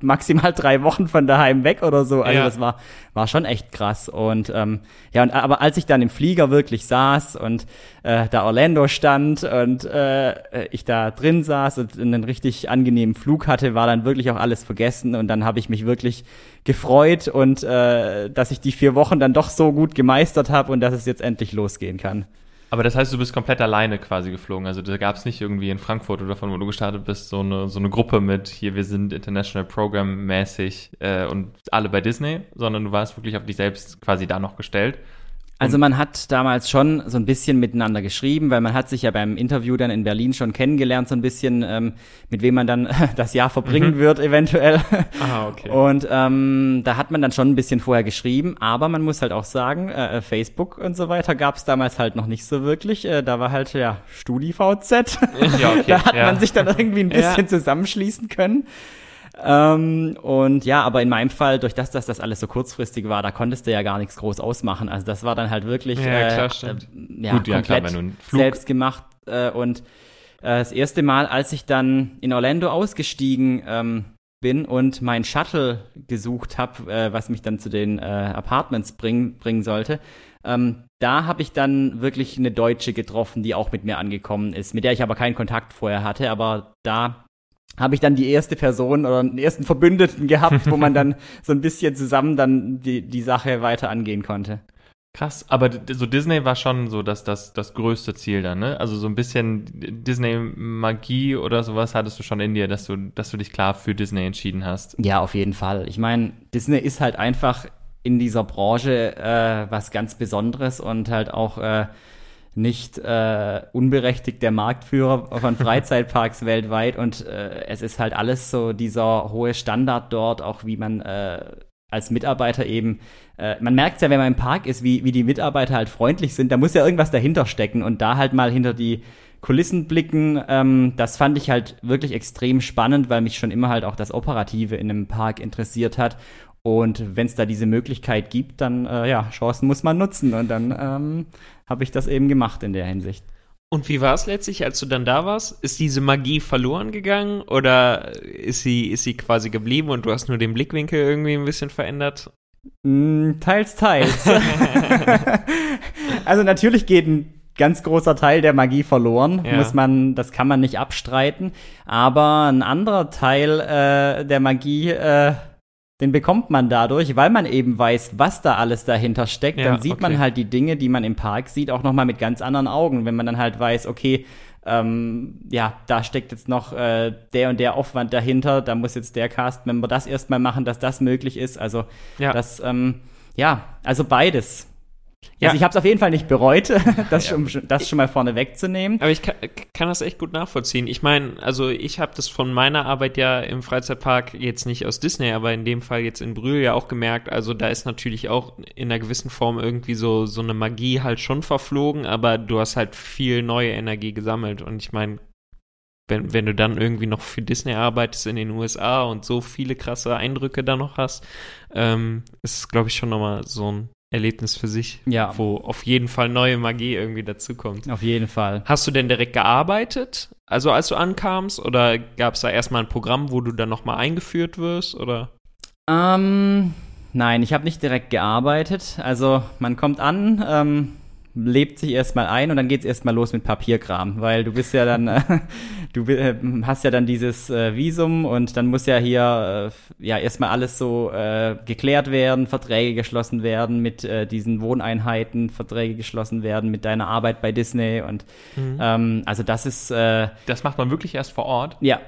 maximal drei Wochen von daheim weg oder so. Also Ja. das war, war schon echt krass. Und ähm, ja, und aber als ich dann im Flieger wirklich saß und äh, da Orlando stand und äh, ich da drin saß und einen richtig angenehmen Flug hatte, war dann wirklich auch alles vergessen. Und dann habe ich mich wirklich gefreut und äh, dass ich die vier Wochen dann doch so gut gemeistert habe und dass es jetzt endlich losgehen kann. Aber das heißt, du bist komplett alleine quasi geflogen. Also da gab es nicht irgendwie in Frankfurt oder von wo du gestartet bist, so eine, so eine Gruppe mit hier, wir sind International Program mäßig äh, und alle bei Disney, sondern du warst wirklich auf dich selbst quasi da noch gestellt. Also man hat damals schon so ein bisschen miteinander geschrieben, weil man hat sich ja beim Interview dann in Berlin schon kennengelernt, so ein bisschen, ähm, mit wem man dann das Jahr verbringen wird eventuell. Ah, okay. Und ähm, da hat man dann schon ein bisschen vorher geschrieben, aber man muss halt auch sagen, äh, Facebook und so weiter gab es damals halt noch nicht so wirklich. Äh, da war halt ja StudiVZ. Ja, okay, da hat ja. man sich dann irgendwie ein bisschen Ja. zusammenschließen können. Ähm, und ja, aber in meinem Fall, durch das, dass das alles so kurzfristig war, da konntest du ja gar nichts groß ausmachen. Also das war dann halt wirklich Ja, äh, klar, stimmt. äh, ja, Gut, ja, komplett Flug- selbst gemacht. Äh, und äh, das erste Mal, als ich dann in Orlando ausgestiegen ähm, bin und mein Shuttle gesucht habe, äh, was mich dann zu den äh, Apartments bring, bringen sollte, ähm, da habe ich dann wirklich eine Deutsche getroffen, die auch mit mir angekommen ist, mit der ich aber keinen Kontakt vorher hatte, aber da habe ich dann die erste Person oder den ersten Verbündeten gehabt, wo man dann so ein bisschen zusammen dann die, die Sache weiter angehen konnte. Krass, aber so Disney war schon so das, das, das größte Ziel dann, ne? Also so ein bisschen Disney-Magie oder sowas hattest du schon in dir, dass du, dass du dich klar für Disney entschieden hast. Ja, auf jeden Fall. Ich meine, Disney ist halt einfach in dieser Branche äh, was ganz Besonderes und halt auch äh, nicht äh, unberechtigt der Marktführer von Freizeitparks weltweit und äh, es ist halt alles so dieser hohe Standard dort, auch wie man äh, als Mitarbeiter eben, äh, man merkt ja, wenn man im Park ist, wie, wie die Mitarbeiter halt freundlich sind, da muss ja irgendwas dahinter stecken und da halt mal hinter die Kulissen blicken, ähm, das fand ich halt wirklich extrem spannend, weil mich schon immer halt auch das Operative in einem Park interessiert hat. Und wenn es da diese Möglichkeit gibt, dann äh, ja, Chancen muss man nutzen. Und dann ähm, habe ich das eben gemacht in der Hinsicht. Und wie war es letztlich, als du dann da warst? Ist diese Magie verloren gegangen oder ist sie, ist sie quasi geblieben und du hast nur den Blickwinkel irgendwie ein bisschen verändert? Mm, teils, teils. also natürlich geht ein ganz großer Teil der Magie verloren, ja. muss man, das kann man nicht abstreiten. Aber ein anderer Teil äh, der Magie äh, den bekommt man dadurch, weil man eben weiß, was da alles dahinter steckt. Ja, dann sieht okay. man halt die Dinge, die man im Park sieht, auch nochmal mit ganz anderen Augen. Wenn man dann halt weiß, okay, ähm, ja, da steckt jetzt noch äh, der und der Aufwand dahinter, da muss jetzt der Cast-Member das erstmal machen, dass das möglich ist. Also ja. das, ähm, ja, also beides. Ja. Also ich habe es auf jeden Fall nicht bereut, das, ja. schon, das schon mal vorne wegzunehmen. Aber ich kann, kann das echt gut nachvollziehen. Ich meine, also ich habe das von meiner Arbeit ja im Freizeitpark jetzt nicht aus Disney, aber in dem Fall jetzt in Brühl ja auch gemerkt. Also da ist natürlich auch in einer gewissen Form irgendwie so, so eine Magie halt schon verflogen, aber du hast halt viel neue Energie gesammelt. Und ich meine, wenn, wenn du dann irgendwie noch für Disney arbeitest in den USA und so viele krasse Eindrücke da noch hast, ähm, ist, glaube ich, schon nochmal so ein Erlebnis für sich, ja. wo auf jeden Fall neue Magie irgendwie dazukommt. Auf jeden Fall. Hast du denn direkt gearbeitet, also als du ankamst, oder gab es da erstmal ein Programm, wo du dann nochmal eingeführt wirst, oder? Ähm, nein, ich habe nicht direkt gearbeitet. Also man kommt an, ähm, lebt sich erstmal ein und dann geht's erstmal los mit Papierkram, weil du bist ja dann, äh, du äh, hast ja dann dieses äh, Visum und dann muss ja hier ja erstmal alles so geklärt werden, Verträge geschlossen werden mit diesen Wohneinheiten, Verträge geschlossen werden mit deiner Arbeit bei Disney und mhm. ähm, also das ist. Das macht man wirklich erst vor Ort? Ja,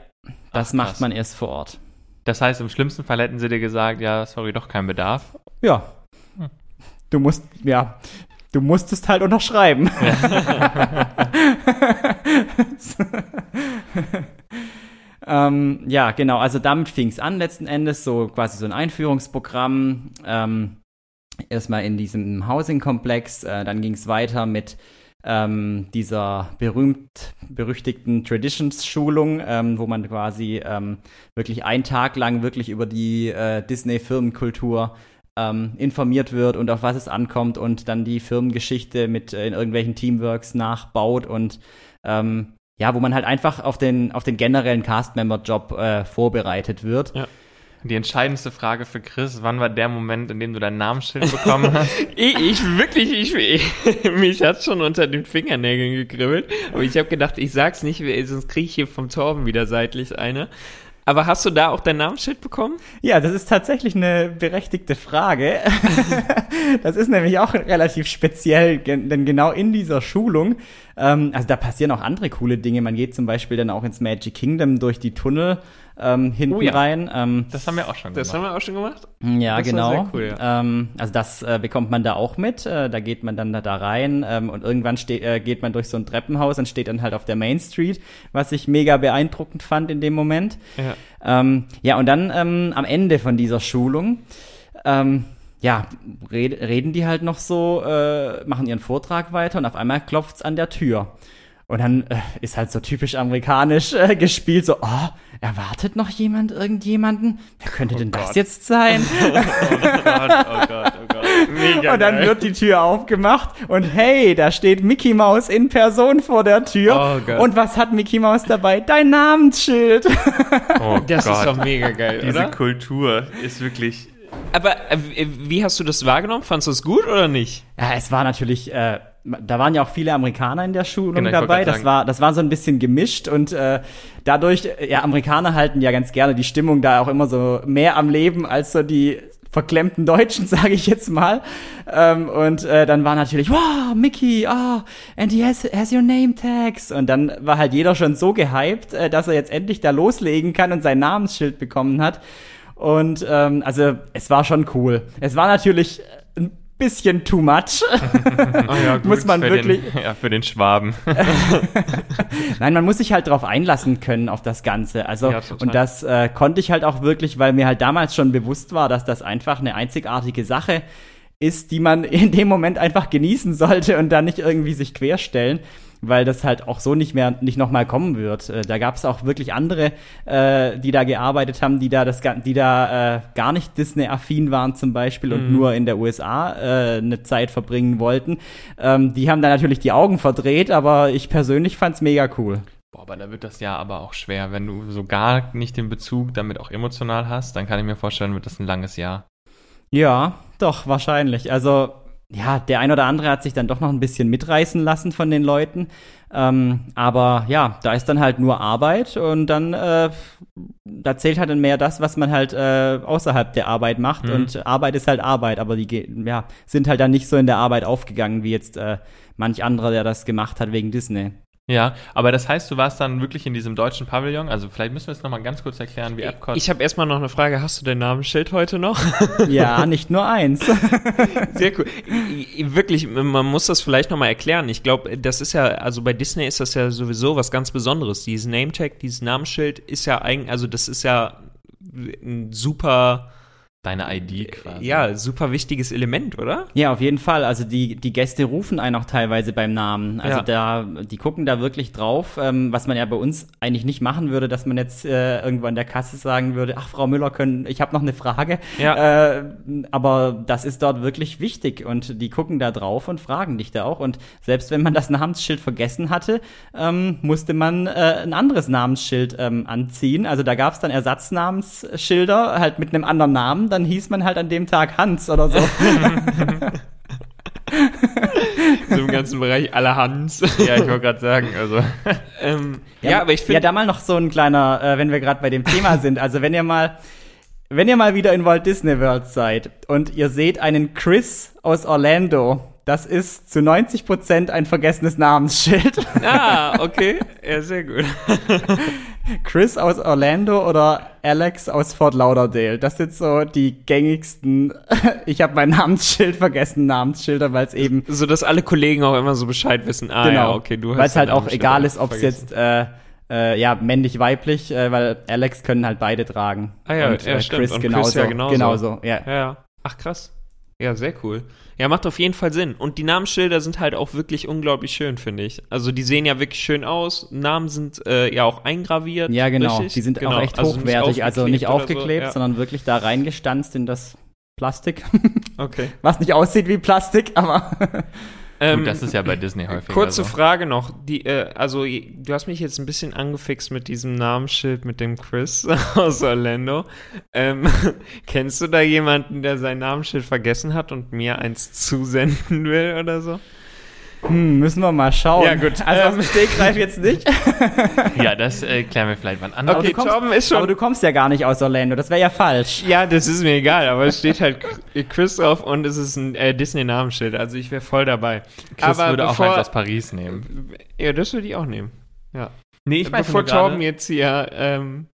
das Ach, macht man erst vor Ort. Das heißt, im schlimmsten Fall hätten sie dir gesagt, ja, sorry, doch kein Bedarf. Ja. Hm. Du musst, ja, Du musstest halt unterschreiben. Ja, ähm, ja genau. Also damit fing es an letzten Endes, so quasi so ein Einführungsprogramm. Ähm, erstmal in diesem Housing-Komplex. Äh, dann ging es weiter mit ähm, dieser berühmt-berüchtigten Traditions-Schulung, ähm, wo man quasi ähm, wirklich einen Tag lang wirklich über die äh, Disney-Firmenkultur ähm, informiert wird und auf was es ankommt und dann die Firmengeschichte mit äh, in irgendwelchen Teamworks nachbaut und ähm, ja, wo man halt einfach auf den, auf den generellen Cast-Member-Job äh, vorbereitet wird. Ja. Die entscheidendste Frage für Chris, wann war der Moment, in dem du dein Namensschild bekommen hast? ich, ich, wirklich, ich, ich mich hat schon unter den Fingernägeln gekribbelt. Aber ich habe gedacht, ich sag's nicht, sonst kriege ich hier vom Torben wieder seitlich eine. Aber hast du da auch dein Namensschild bekommen? Ja, das ist tatsächlich eine berechtigte Frage. das ist nämlich auch relativ speziell, denn genau in dieser Schulung, ähm, also da passieren auch andere coole Dinge. Man geht zum Beispiel dann auch ins Magic Kingdom durch die Tunnel ähm, hinten oh ja. rein. Ähm, das haben wir auch schon gemacht. Das haben wir auch schon gemacht? Ja, das genau. Cool, ja. Ähm, also das äh, bekommt man da auch mit. Äh, da geht man dann da, da rein ähm, und irgendwann steht, äh, geht man durch so ein Treppenhaus und steht dann halt auf der Main Street, was ich mega beeindruckend fand in dem Moment. Ja, ähm, ja und dann ähm, am Ende von dieser Schulung ähm, ja, red, reden die halt noch so, äh, machen ihren Vortrag weiter und auf einmal klopft's an der Tür. Und dann äh, ist halt so typisch amerikanisch äh, gespielt, so, oh, erwartet noch jemand irgendjemanden? Wer könnte oh denn Gott. das jetzt sein? oh Gott, oh Gott, oh Gott. und dann wird die Tür aufgemacht und hey, da steht Mickey Mouse in Person vor der Tür. Oh Gott. und was hat Mickey Mouse dabei? Dein Namensschild. Oh Das Gott. ist doch mega geil, Diese oder? Kultur ist wirklich. Aber äh, wie hast du das wahrgenommen? Fandest du es gut oder nicht? Ja, es war natürlich, äh, da waren ja auch viele Amerikaner in der Schulung Genau, dabei. Das war, das war so ein bisschen gemischt und äh, dadurch, äh, ja, Amerikaner halten ja ganz gerne die Stimmung da auch immer so mehr am Leben als so die verklemmten Deutschen, sage ich jetzt mal. Ähm, und äh, dann war natürlich, wow, Mickey, oh, and he has, has your name tags. Und dann war halt jeder schon so gehypt, äh, dass er jetzt endlich da loslegen kann und sein Namensschild bekommen hat. Und ähm, also es war schon cool. Es war natürlich ein bisschen too much. Oh ja, Muss man wirklich. Den, ja, für den Schwaben. Nein, man muss sich halt drauf einlassen können auf das Ganze. Also Ja, und das äh, konnte ich halt auch wirklich, weil mir halt damals schon bewusst war, dass das einfach eine einzigartige Sache ist, die man in dem Moment einfach genießen sollte und dann nicht irgendwie sich querstellen, weil das halt auch so nicht mehr nicht noch mal kommen wird. Äh, da gab es auch wirklich andere, äh, die da gearbeitet haben, die da das die da äh, gar nicht Disney-affin waren zum Beispiel und nur in der USA äh, eine Zeit verbringen wollten. Ähm, die haben da natürlich die Augen verdreht, aber ich persönlich fand's mega cool. Boah, aber da wird das ja aber auch schwer. Wenn du so gar nicht den Bezug damit auch emotional hast, dann kann ich mir vorstellen, wird das ein langes Jahr. Ja, doch, wahrscheinlich. Also, ja, der ein oder andere hat sich dann doch noch ein bisschen mitreißen lassen von den Leuten. Ähm, aber ja, da ist dann halt nur Arbeit und dann äh, da zählt halt dann mehr das, was man halt äh, außerhalb der Arbeit macht. Mhm. Und Arbeit ist halt Arbeit, aber die ja, sind halt dann nicht so in der Arbeit aufgegangen, wie jetzt äh, manch anderer, der das gemacht hat wegen Disney. Ja, aber das heißt, du warst dann wirklich in diesem deutschen Pavillon. Also vielleicht müssen wir es nochmal ganz kurz erklären, wie Epcot. Ich habe erstmal noch eine Frage. Hast du dein Namensschild heute noch? Ja, nicht nur eins. Sehr cool. Wirklich, man muss das vielleicht nochmal erklären. Ich glaube, das ist ja, also bei Disney ist das ja sowieso was ganz Besonderes. Dieses Nametag, dieses Namensschild ist ja eigentlich, also das ist ja ein super, Deine ID quasi. ja, super wichtiges Element, oder? Ja, auf jeden Fall. Also die, die Gäste rufen einen auch teilweise beim Namen. Also Ja. da, die gucken da wirklich drauf, ähm, was man ja bei uns eigentlich nicht machen würde, dass man jetzt äh, irgendwo an der Kasse sagen würde, ach Frau Müller, können, ich habe noch eine Frage. Ja. Äh, aber das ist dort wirklich wichtig und die gucken da drauf und fragen dich da auch. Und selbst wenn man das Namensschild vergessen hatte, ähm, musste man äh, ein anderes Namensschild ähm, anziehen. Also da gab es dann Ersatznamensschilder, halt mit einem anderen Namen. Dann hieß man halt an dem Tag Hans oder so. So im ganzen Bereich aller Hans. Ja, ich wollte gerade sagen, also. ähm, ja, aber ich Ja, finde, da mal noch so ein kleiner, äh, wenn wir gerade bei dem Thema sind. Also wenn ihr mal, wenn ihr mal wieder in Walt Disney World seid und ihr seht einen Chris aus Orlando, das ist zu 90 Prozent ein vergessenes Namensschild. ah, okay, ja, sehr gut. Chris aus Orlando oder Alex aus Fort Lauderdale. Das sind so die gängigsten. ich habe mein Namensschild vergessen, Namensschilder, weil es eben So, dass alle Kollegen auch immer so Bescheid wissen. Ah, ja, okay, du hast Weil es halt dein auch egal ist, ob es jetzt äh, äh, ja männlich, weiblich, äh, weil Alex können halt beide tragen. Ah ja, und, ja, äh, stimmt. Chris Chris genauso. ja genauso. genauso. Ja, ja. Ach, krass. Ja, sehr cool. Ja, macht auf jeden Fall Sinn. Und die Namensschilder sind halt auch wirklich unglaublich schön, finde ich. Also die sehen ja wirklich schön aus. Namen sind äh, ja auch eingraviert. Ja, genau. richtig? Die sind genau. auch echt Also hochwertig, also nicht oder so, aufgeklebt, ja. sondern wirklich da reingestanzt in das Plastik. Okay. Was nicht aussieht wie Plastik, aber Ähm, Gut, das ist ja bei Disney häufig. Kurze also. Frage noch. Die, äh, also, du hast mich jetzt ein bisschen angefixt mit diesem Namensschild mit dem Chris aus Orlando. Ähm, kennst du da jemanden, der sein Namensschild vergessen hat und mir eins zusenden will oder so? Hm, müssen wir mal schauen. Ja, gut. Also Ähm. auf dem Stegreif jetzt nicht. Ja, das äh, klären wir vielleicht wann anders. Okay, kommst, Torben ist schon- aber du kommst ja gar nicht aus Orlando, das wäre ja falsch. Ja, das ist mir egal, aber es steht halt Chris drauf und es ist ein äh, Disney-Namensschild. Also ich wäre voll daby. Chris aber würde auch bevor, eins aus Paris nehmen. Ja, das würde ich auch nehmen. Ja. Nee, ich weiß bevor Torben jetzt hier ähm,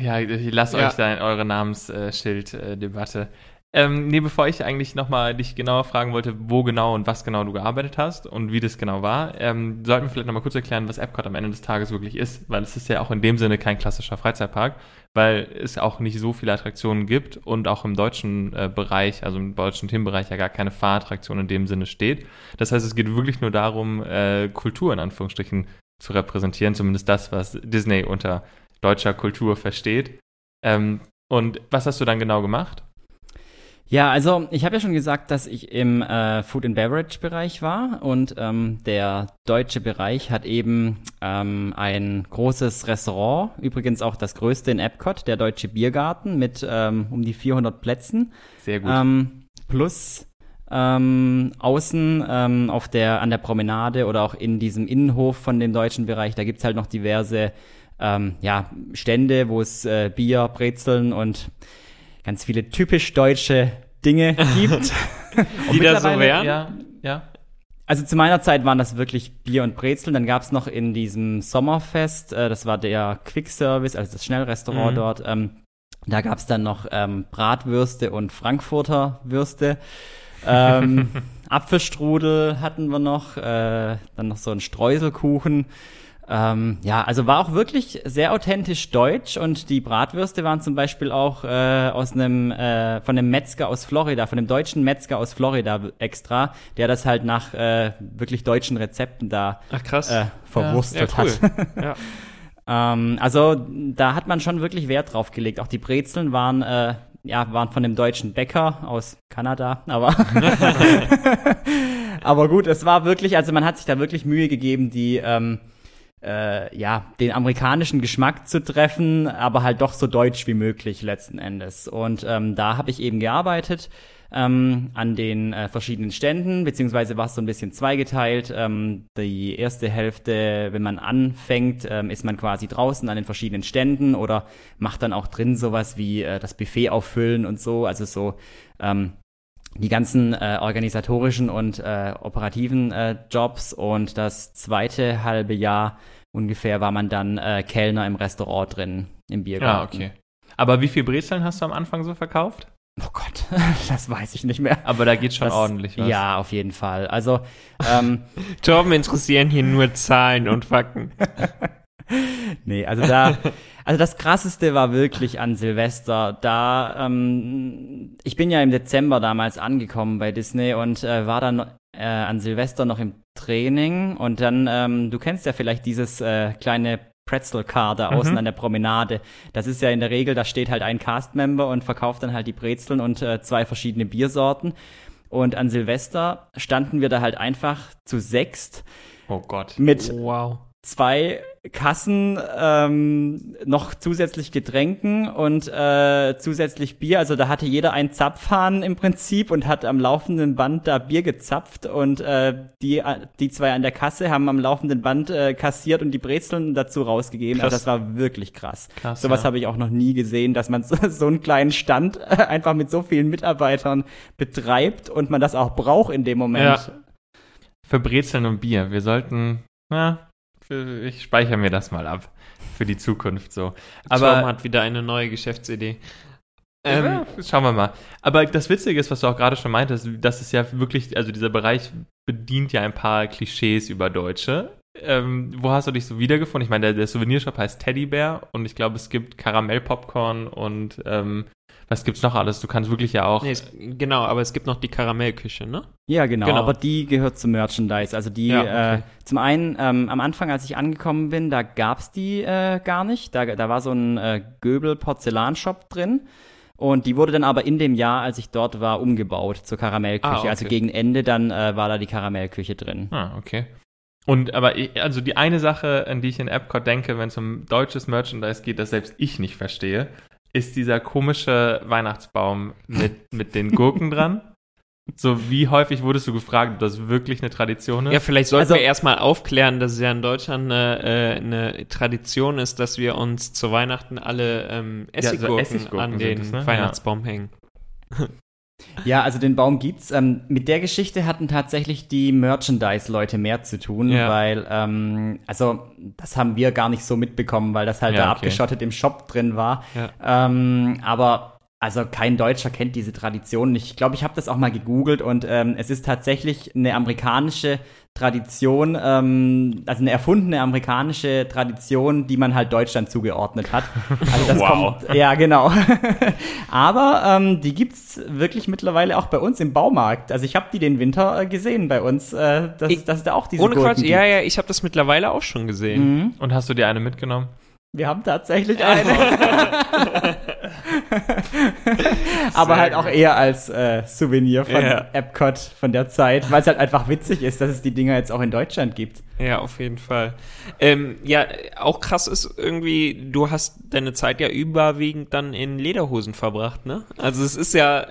Ja, ich lasse Ja. euch da in eure Namensschild-Debatte. Ähm, nee, bevor ich eigentlich nochmal dich genauer fragen wollte, wo genau und was genau du gearbeitet hast und wie das genau war, ähm, sollten wir vielleicht nochmal kurz erklären, was Epcot am Ende des Tages wirklich ist, weil es ist ja auch in dem Sinne kein klassischer Freizeitpark, weil es auch nicht so viele Attraktionen gibt und auch im deutschen äh, Bereich, also im deutschen Themenbereich ja gar keine Fahrattraktion in dem Sinne steht. Das heißt, es geht wirklich nur darum, äh, Kultur in Anführungsstrichen zu repräsentieren, zumindest das, was Disney unter deutscher Kultur versteht. Ähm, und was hast du dann genau gemacht? Ja, also ich habe ja schon gesagt, dass ich im äh, Food and Beverage Bereich war und ähm, der deutsche Bereich hat eben ähm, ein großes Restaurant, übrigens auch das größte in Epcot, der Deutsche Biergarten mit ähm, um die 400 Plätzen. Sehr gut. Ähm, plus ähm, außen ähm, auf der, an der Promenade oder auch in diesem Innenhof von dem deutschen Bereich, da gibt's halt noch diverse ähm, ja, Stände, wo es äh, Bier, Brezeln und ganz viele typisch deutsche Dinge gibt. Die da so wären? ja, ja. Also zu meiner Zeit waren das wirklich Bier und Brezeln. Dann gab's noch in diesem Sommerfest, äh, das war der Quick Service, also das Schnellrestaurant Mhm. dort, ähm, da gab's dann noch ähm, Bratwürste und Frankfurter Würste. Ähm, Apfelstrudel hatten wir noch, äh, dann noch so ein Streuselkuchen. Ähm, ja, also war auch wirklich sehr authentisch deutsch und die Bratwürste waren zum Beispiel auch äh, aus einem äh, von einem Metzger aus Florida, von einem deutschen Metzger aus Florida extra, der das halt nach äh, wirklich deutschen Rezepten da Ach krass. äh, ja, verwurstet cool. hat. ja. Ähm, also da hat man schon wirklich Wert drauf gelegt. Auch die Brezeln waren äh, ja waren von dem deutschen Bäcker aus Kanada, aber aber gut, es war wirklich, also man hat sich da wirklich Mühe gegeben, die ähm, äh, ja den amerikanischen Geschmack zu treffen, aber halt doch so deutsch wie möglich letzten Endes. Und ähm, da habe ich eben gearbeitet ähm, an den äh, verschiedenen Ständen, beziehungsweise war es so ein bisschen zweigeteilt. Ähm, die erste Hälfte, wenn man anfängt, ähm, ist man quasi draußen an den verschiedenen Ständen oder macht dann auch drin sowas wie äh, das Buffet auffüllen und so, also so ähm, die ganzen äh, organisatorischen und äh, operativen äh, Jobs und das zweite halbe Jahr ungefähr war man dann äh, Kellner im Restaurant drin, im Ja, Biergarten. okay. Aber wie viel Brezeln hast du am Anfang so verkauft? Oh Gott, das weiß ich nicht mehr. Aber da geht schon Das- ordentlich was. Ja, auf jeden Fall. Also, ähm, Torben interessieren hier nur Zahlen und Fakten. nee, also da, also das krasseste war wirklich an Silvester. Da, ähm, ich bin ja im Dezember damals angekommen bei Disney und äh, war dann äh, an Silvester noch im Training und dann, ähm, du kennst ja vielleicht dieses äh, kleine Pretzel-Car da außen Mhm. an der Promenade. Das ist ja in der Regel, da steht halt ein Cast-Member und verkauft dann halt die Brezeln und äh, zwei verschiedene Biersorten. Und an Silvester standen wir da halt einfach zu sechst Oh Gott. mit Wow. zwei Kassen, ähm, noch zusätzlich Getränken und äh, zusätzlich Bier. Also da hatte jeder einen Zapfhahn im Prinzip und hat am laufenden Band da Bier gezapft und äh, die, die zwei an der Kasse haben am laufenden Band äh, kassiert und die Brezeln dazu rausgegeben. Krass. Also das war wirklich krass. Krass, Sowas ja. habe ich auch noch nie gesehen, dass man so, so einen kleinen Stand äh, einfach mit so vielen Mitarbeitern betreibt und man das auch braucht in dem Moment. Ja. Für Brezeln und Bier. Wir sollten, na, für, ich speichere mir das mal ab. Für die Zukunft so. Aber Aber hat wieder eine neue Geschäftsidee. Ähm, ja, schauen wir mal. Aber das Witzige ist, was du auch gerade schon meintest, das ist ja wirklich, also dieser Bereich bedient ja ein paar Klischees über Deutsche. Ähm, wo hast du dich so wiedergefunden? Ich meine, der, der Souvenirshop heißt Teddybär und ich glaube, es gibt Karamellpopcorn und ähm, was gibt's noch alles? Du kannst wirklich ja auch. nee, es, genau, aber es gibt noch die Karamellküche, ne? Ja, genau, Genau. aber die gehört zum Merchandise. Also die, Ja, okay. äh, zum einen, ähm, am Anfang, als ich angekommen bin, da gab's die äh, gar nicht. Da, da war so ein äh, Göbel-Porzellanshop drin. Und die wurde dann aber in dem Jahr, als ich dort war, umgebaut zur Karamellküche. Ah, okay. Also gegen Ende dann äh, war da die Karamellküche drin. Ah, okay. Und aber ich, also die eine Sache, an die ich in Epcot denke, wenn es um deutsches Merchandise geht, das selbst ich nicht verstehe, ist dieser komische Weihnachtsbaum mit, mit den Gurken dran. So, wie häufig wurdest du gefragt, ob das wirklich eine Tradition ist? Ja, vielleicht sollten Also- wir erstmal aufklären, dass es ja in Deutschland eine, äh, eine Tradition ist, dass wir uns zu Weihnachten alle ähm, Ja, so Essiggurken, Essiggurken an den es, ne? Weihnachtsbaum hängen. Ja, also den Baum gibt's. Ähm, mit der Geschichte hatten tatsächlich die Merchandise-Leute mehr zu tun, Ja. weil, ähm, also das haben wir gar nicht so mitbekommen, weil das halt Ja, da okay. abgeschottet im Shop drin war. Ähm, aber also kein Deutscher kennt diese Tradition. Ich glaube, ich habe das auch mal gegoogelt und ähm, es ist tatsächlich eine amerikanische Tradition, ähm, also eine erfundene amerikanische Tradition, die man halt Deutschland zugeordnet hat. Also das Wow. kommt, ja genau. Aber ähm, die gibt's wirklich mittlerweile auch bei uns im Baumarkt. Also ich habe die den Winter äh, gesehen bei uns, äh, dass, Ich- dass es da auch diese Ohne Gurken Quatsch, gibt. ja, ja, ich habe das mittlerweile auch schon gesehen. Mhm. Und hast du dir eine mitgenommen? Wir haben tatsächlich eine. aber halt auch gut. eher als äh, Souvenir von Ja. Epcot von der Zeit, weil es halt einfach witzig ist, dass es die Dinger jetzt auch in Deutschland gibt. Ja, auf jeden Fall. Ähm, ja, auch krass ist irgendwie, du hast deine Zeit ja überwiegend dann in Lederhosen verbracht, ne? Also es ist ja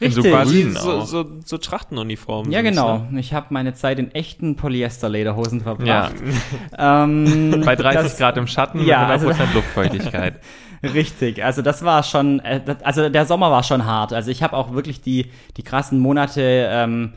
So Richtig. quasi grün so, so, so Trachtenuniformen. Ja, genau. Ne? Ich habe meine Zeit in echten Polyester-Lederhosen Ja, verbracht. Ähm, bei 30 das- Grad im Schatten Ja, mit 100% also- Luftfeuchtigkeit. Richtig, also das war schon, äh, also der Sommer war schon hart. Also ich habe auch wirklich die, die krassen Monate, ähm,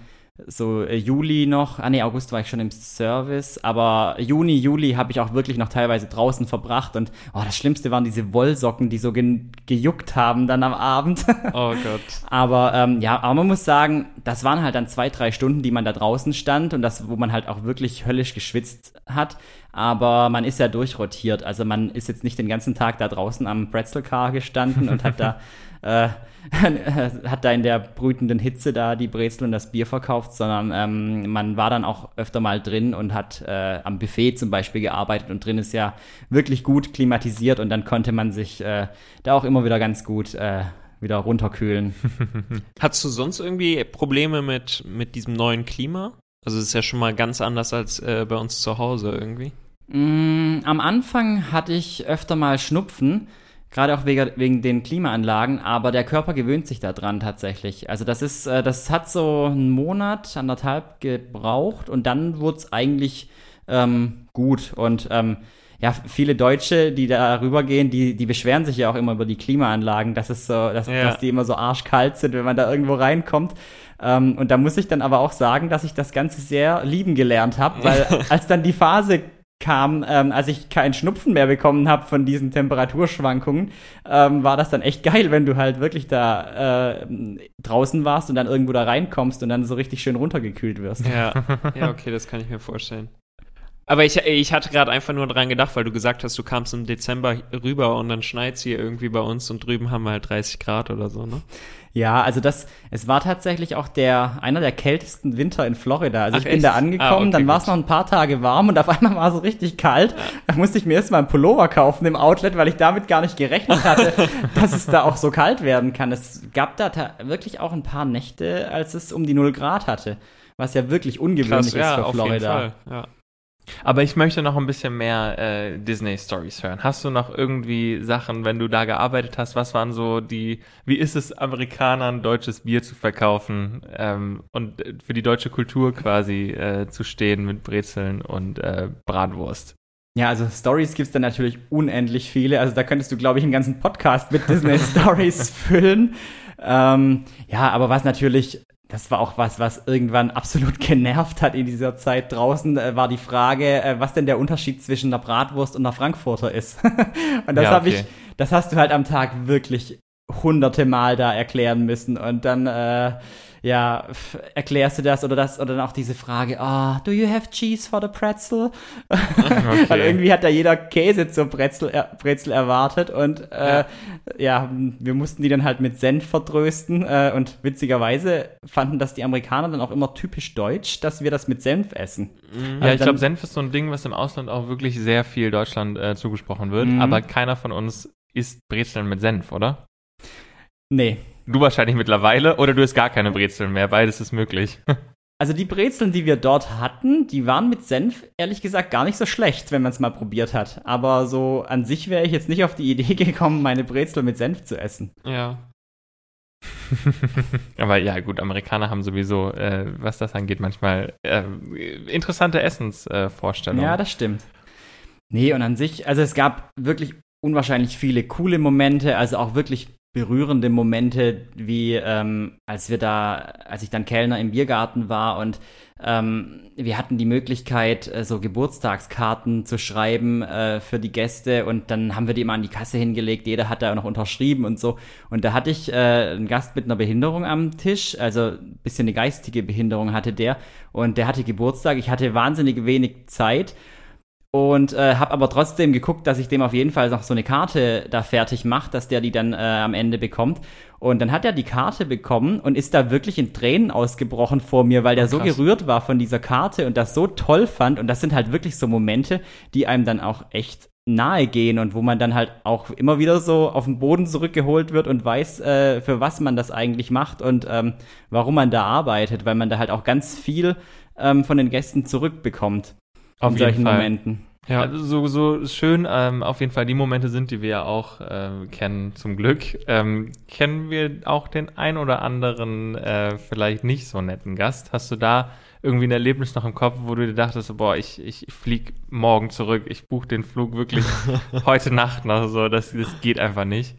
so äh, Juli noch, ah nee, August war ich schon im Service, aber Juni, Juli habe ich auch wirklich noch teilweise draußen verbracht und oh, das Schlimmste waren diese Wollsocken, die so gen- gejuckt haben dann am Abend. Oh Gott. Aber ähm, ja, aber man muss sagen, das waren halt dann zwei, drei Stunden, die man da draußen stand und das, wo man halt auch wirklich höllisch geschwitzt hat. Aber man ist ja durchrotiert. Also man ist jetzt nicht den ganzen Tag da draußen am Pretzelcar gestanden und hat da äh, hat da in der brütenden Hitze da die Brezel und das Bier verkauft, sondern ähm, man war dann auch öfter mal drin und hat äh, am Buffet zum Beispiel gearbeitet und drin ist ja wirklich gut klimatisiert und dann konnte man sich äh, da auch immer wieder ganz gut äh, wieder runterkühlen. Hattest du sonst irgendwie Probleme mit, mit diesem neuen Klima? Also es ist ja schon mal ganz anders als äh, bei uns zu Hause irgendwie. Mm, am Anfang hatte ich öfter mal Schnupfen, gerade auch wegen, wegen den Klimaanlagen, aber der Körper gewöhnt sich daran tatsächlich. Also das ist, äh, das hat so einen Monat, anderthalb gebraucht und dann wurde es eigentlich ähm, gut. Und ähm, ja, viele Deutsche, die da rübergehen, die, die beschweren sich ja auch immer über die Klimaanlagen, dass es so, dass, Ja. dass die immer so arschkalt sind, wenn man da irgendwo reinkommt. Ähm, und da muss ich dann aber auch sagen, dass ich das Ganze sehr lieben gelernt habe, weil als dann die Phase kam, ähm, als ich keinen Schnupfen mehr bekommen habe von diesen Temperaturschwankungen, ähm, war das dann echt geil, wenn du halt wirklich da äh, draußen warst und dann irgendwo da reinkommst und dann so richtig schön runtergekühlt wirst. Ja, ja, okay, das kann ich mir vorstellen. Aber ich, ich hatte gerade einfach nur dran gedacht, weil du gesagt hast, du kamst im Dezember rüber und dann schneit's hier irgendwie bei uns und drüben haben wir halt 30 Grad oder so, ne? Ja, also das, es war tatsächlich auch der, einer der kältesten Winter in Florida. Also Ach, ich bin echt? da angekommen, Ah, okay, dann war es noch ein paar Tage warm und auf einmal war es richtig kalt. Da musste ich mir erstmal einen Pullover kaufen im Outlet, weil ich damit gar nicht gerechnet hatte, dass es da auch so kalt werden kann. Es gab da wirklich auch ein paar Nächte, als es um die 0 Grad hatte. Was ja wirklich ungewöhnlich ist für auf jeden Florida. Ja. Aber ich möchte noch ein bisschen mehr äh, Disney-Stories hören. Hast du noch irgendwie Sachen, wenn du da gearbeitet hast, was waren so die, wie ist es, Amerikanern deutsches Bier zu verkaufen ähm, und äh, für die deutsche Kultur quasi äh, zu stehen mit Brezeln und äh, Bratwurst? Ja, also Stories gibt's dann natürlich unendlich viele. Also da könntest du, glaube ich, einen ganzen Podcast mit Disney Stories füllen. Ähm, ja, aber was natürlich, das war auch was, was irgendwann absolut genervt hat in dieser Zeit draußen, äh, war die Frage, äh, was denn der Unterschied zwischen einer Bratwurst und einer Frankfurter ist. und das Ja, habe okay. ich, das hast du halt am Tag wirklich hunderte Mal da erklären müssen. Und dann, äh, ja, erklärst du das oder das oder dann auch diese Frage, ah, do you have cheese for the pretzel? Weil irgendwie hat da jeder Käse zur Brezel, Brezel erwartet und äh, ja. wir mussten die dann halt mit Senf vertrösten äh, und witzigerweise fanden das die Amerikaner dann auch immer typisch deutsch, dass wir das mit Senf essen. Ja, Also ich dann- glaube, Senf ist so ein Ding, was im Ausland auch wirklich sehr viel Deutschland äh, zugesprochen wird, Mhm. aber keiner von uns isst Brezeln mit Senf, oder? Nee. Du wahrscheinlich mittlerweile oder du isst gar keine Brezeln mehr, beides ist möglich. Also die Brezeln, die wir dort hatten, die waren mit Senf ehrlich gesagt gar nicht so schlecht, wenn man es mal probiert hat. Aber so an sich wäre ich jetzt nicht auf die Idee gekommen, meine Brezel mit Senf zu essen. Ja. Aber ja, gut, Amerikaner haben sowieso, äh, was das angeht, manchmal äh, interessante Essensvorstellungen. Ja, das stimmt. Nee, und an sich, also es gab wirklich unwahrscheinlich viele coole Momente, also auch wirklich berührende Momente, wie ähm, als wir da, als ich dann Kellner im Biergarten war und ähm, wir hatten die Möglichkeit, äh, so Geburtstagskarten zu schreiben äh, für die Gäste und dann haben wir die immer an die Kasse hingelegt, jeder hat da noch unterschrieben und so. Und da hatte ich äh, einen Gast mit einer Behinderung am Tisch, also ein bisschen eine geistige Behinderung hatte der und der hatte Geburtstag. Ich hatte wahnsinnig wenig Zeit und äh, habe aber trotzdem geguckt, dass ich dem auf jeden Fall noch so eine Karte da fertig mache, dass der die dann äh, am Ende bekommt. Und dann hat er die Karte bekommen und ist da wirklich in Tränen ausgebrochen vor mir, weil der so krass. gerührt war von dieser Karte und das so toll fand. Und das sind halt wirklich so Momente, die einem dann auch echt nahe gehen und wo man dann halt auch immer wieder so auf den Boden zurückgeholt wird und weiß, äh, für was man das eigentlich macht und ähm, warum man da arbeitet, weil man da halt auch ganz viel ähm, von den Gästen zurückbekommt Auf in jeden solchen Fall. Momenten. Ja. Also so, so schön ähm, auf jeden Fall die Momente sind, die wir ja auch äh, kennen, zum Glück. Ähm, kennen wir auch den ein oder anderen äh, vielleicht nicht so netten Gast? Hast du da irgendwie ein Erlebnis noch im Kopf, wo du dir dachtest, boah, ich, ich flieg morgen zurück, ich buche den Flug wirklich heute Nacht noch so, das, das geht einfach nicht.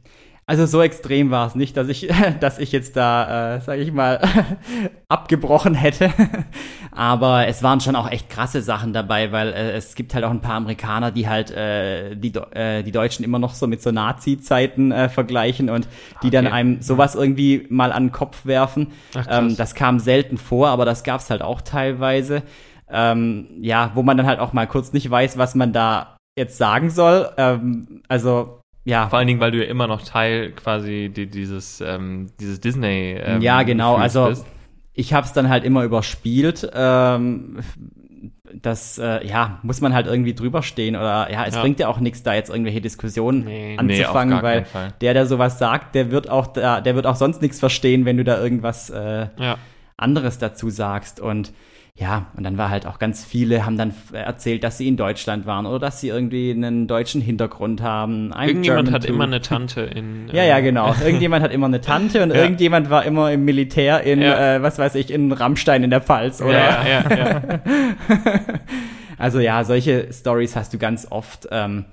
Also so extrem war es nicht, dass ich, dass ich jetzt da, äh, sage ich mal, abgebrochen hätte. Aber es waren schon auch echt krasse Sachen dabei, weil äh, es gibt halt auch ein paar Amerikaner, die halt äh, die, äh, die Deutschen immer noch so mit so Nazi-Zeiten äh, vergleichen und die dann Okay. einem sowas irgendwie mal an den Kopf werfen. Ach, ähm, das kam selten vor, aber das gab's halt auch teilweise. Ähm, ja, wo man dann halt auch mal kurz nicht weiß, was man da jetzt sagen soll. Ähm, also ja, Vor allen Dingen, weil du ja immer noch Teil quasi die, dieses, ähm, dieses Disney ähm, Ja, genau, Gefühls also bist. ich habe es dann halt immer überspielt. Ähm, das, äh, ja, muss man halt irgendwie drüber stehen oder ja, es Ja. bringt ja auch nichts, da jetzt irgendwelche Diskussionen Nee. Nee, anzufangen, gar weil der, der sowas sagt, der wird auch da, der wird auch sonst nichts verstehen, wenn du da irgendwas äh, Ja. anderes dazu sagst und ja, und dann war halt auch ganz viele haben dann erzählt, dass sie in Deutschland waren oder dass sie irgendwie einen deutschen Hintergrund haben. I'm Irgendjemand German hat too. immer eine Tante in. Ja, äh, ja, genau. Irgendjemand hat immer eine Tante und Ja. irgendjemand war immer im Militär in, Ja. äh, was weiß ich, in Rammstein in der Pfalz, oder? Ja, ja, ja. Also ja, solche Stories hast du ganz oft. Ähm,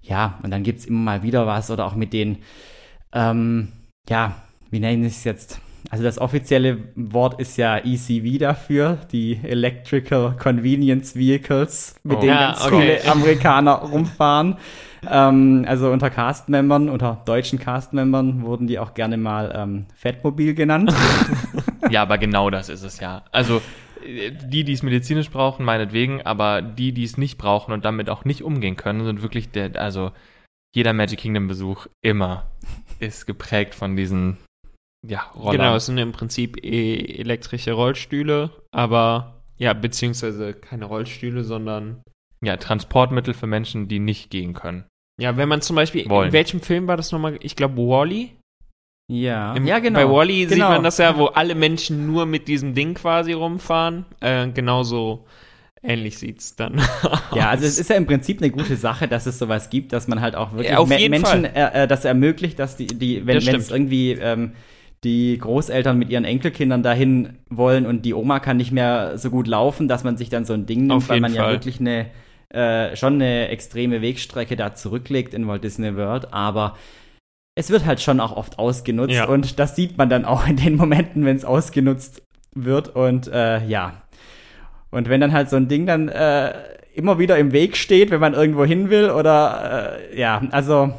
ja, und dann gibt's immer mal wieder was oder auch mit den, ähm, ja, wie nenne ich es jetzt? Also das offizielle Wort ist ja ECV dafür, die Electrical Convenience Vehicles, mit Oh. denen Ja, ganz okay. viele Amerikaner rumfahren. Ähm, also unter Cast-Membern, unter deutschen Cast-Membern wurden die auch gerne mal ähm, Fettmobil genannt. Ja, aber genau das ist es ja. Also äh, die, die es medizinisch brauchen, meinetwegen, aber die, die es nicht brauchen und damit auch nicht umgehen können, sind wirklich der, also jeder Magic Kingdom Besuch immer ist geprägt von diesen, ja, Rollern. Genau, es sind im Prinzip eh elektrische Rollstühle, aber ja, beziehungsweise keine Rollstühle, sondern Ja, Transportmittel für Menschen, die nicht gehen können. ja, wenn man zum Beispiel, Wollen. in welchem Film war das nochmal? Ich glaube, Wally. ja. Im- ja, genau. Bei Wally sieht Genau. man das ja, wo alle Menschen nur mit diesem Ding quasi rumfahren. Äh, genauso ähnlich sieht's dann. Ja, also aus. es ist ja im Prinzip eine gute Sache, dass es sowas gibt, dass man halt auch wirklich Ja, Menschen äh, das ermöglicht, dass die, die wenn es irgendwie ähm, die Großeltern mit ihren Enkelkindern dahin wollen und die Oma kann nicht mehr so gut laufen, dass man sich dann so ein Ding nimmt, weil man ja Fall. wirklich eine äh, schon eine extreme Wegstrecke da zurücklegt in Walt Disney World, aber es wird halt schon auch oft ausgenutzt Ja. und das sieht man dann auch in den Momenten, wenn es ausgenutzt wird und äh, ja. Und wenn dann halt so ein Ding dann äh, immer wieder im Weg steht, wenn man irgendwo hin will oder äh, ja, also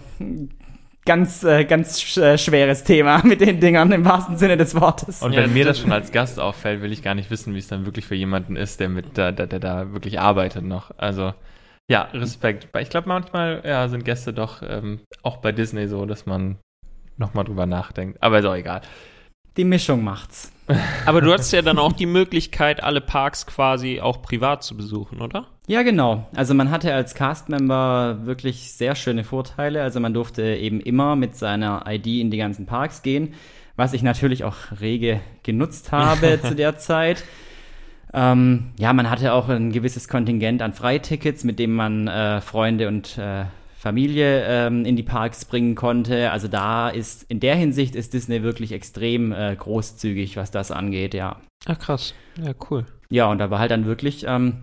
ganz, äh, ganz sch äh, schweres Thema mit den Dingern im wahrsten Sinne des Wortes. Und Ja, wenn mir das- das schon als Gast auffällt, will ich gar nicht wissen, wie es dann wirklich für jemanden ist, der mit da, der, der da wirklich arbeitet noch. Also ja, Respekt. Ich glaube manchmal ja, sind Gäste doch ähm, auch bei Disney so, dass man nochmal drüber nachdenkt. Aber ist auch egal. Die Mischung macht's. Aber du hast ja dann auch die Möglichkeit, alle Parks quasi auch privat zu besuchen, oder? Ja, genau. Also man hatte als Cast-Member wirklich sehr schöne Vorteile. Also man durfte eben immer mit seiner ID in die ganzen Parks gehen, was ich natürlich auch rege genutzt habe zu der Zeit. Ähm, ja, man hatte auch ein gewisses Kontingent an Freitickets, mit dem man äh, Freunde und äh, Familie ähm, in die Parks bringen konnte. Also da ist in der Hinsicht ist Disney wirklich extrem äh, großzügig, was das angeht, ja. Ach krass. Ja, cool. Ja, und da war halt dann wirklich, ähm,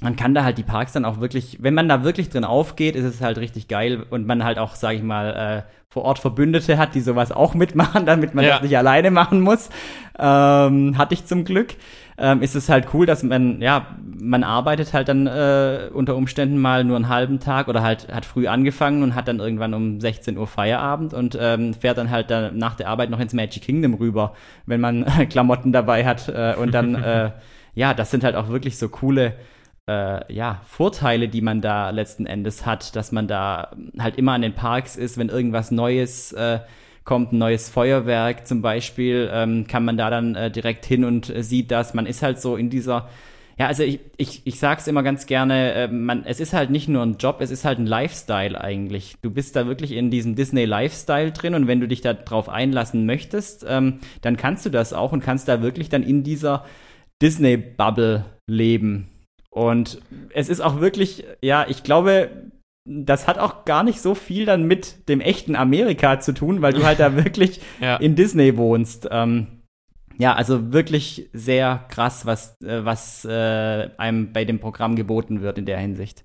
man kann da halt die Parks dann auch wirklich, wenn man da wirklich drin aufgeht, ist es halt richtig geil und man halt auch, sag ich mal, äh, vor Ort Verbündete hat, die sowas auch mitmachen, damit man Ja. das nicht alleine machen muss. Ähm, hatte ich zum Glück. Ähm, ist es halt cool, dass man, ja, man arbeitet halt dann äh, unter Umständen mal nur einen halben Tag oder halt hat früh angefangen und hat dann irgendwann um 16 Uhr Feierabend und ähm, fährt dann halt dann nach der Arbeit noch ins Magic Kingdom rüber, wenn man Klamotten dabei hat äh, und dann, äh, ja, das sind halt auch wirklich so coole äh, ja, Vorteile, die man da letzten Endes hat, dass man da halt immer an den Parks ist, wenn irgendwas Neues äh, kommt, ein neues Feuerwerk zum Beispiel, ähm, kann man da dann äh, direkt hin und äh, sieht das. Man ist halt so in dieser, Ja, also ich, ich, ich sag's immer ganz gerne, äh, man, es ist halt nicht nur ein Job, es ist halt ein Lifestyle eigentlich. Du bist da wirklich in diesem Disney-Lifestyle drin und wenn du dich da drauf einlassen möchtest, ähm, dann kannst du das auch und kannst da wirklich dann in dieser Disney-Bubble leben. Und es ist auch wirklich, ja, ich glaube, das hat auch gar nicht so viel dann mit dem echten Amerika zu tun, weil du halt da wirklich Ja. in Disney wohnst. Ähm, ja, also wirklich sehr krass, was, äh, was äh, einem bei dem Programm geboten wird in der Hinsicht.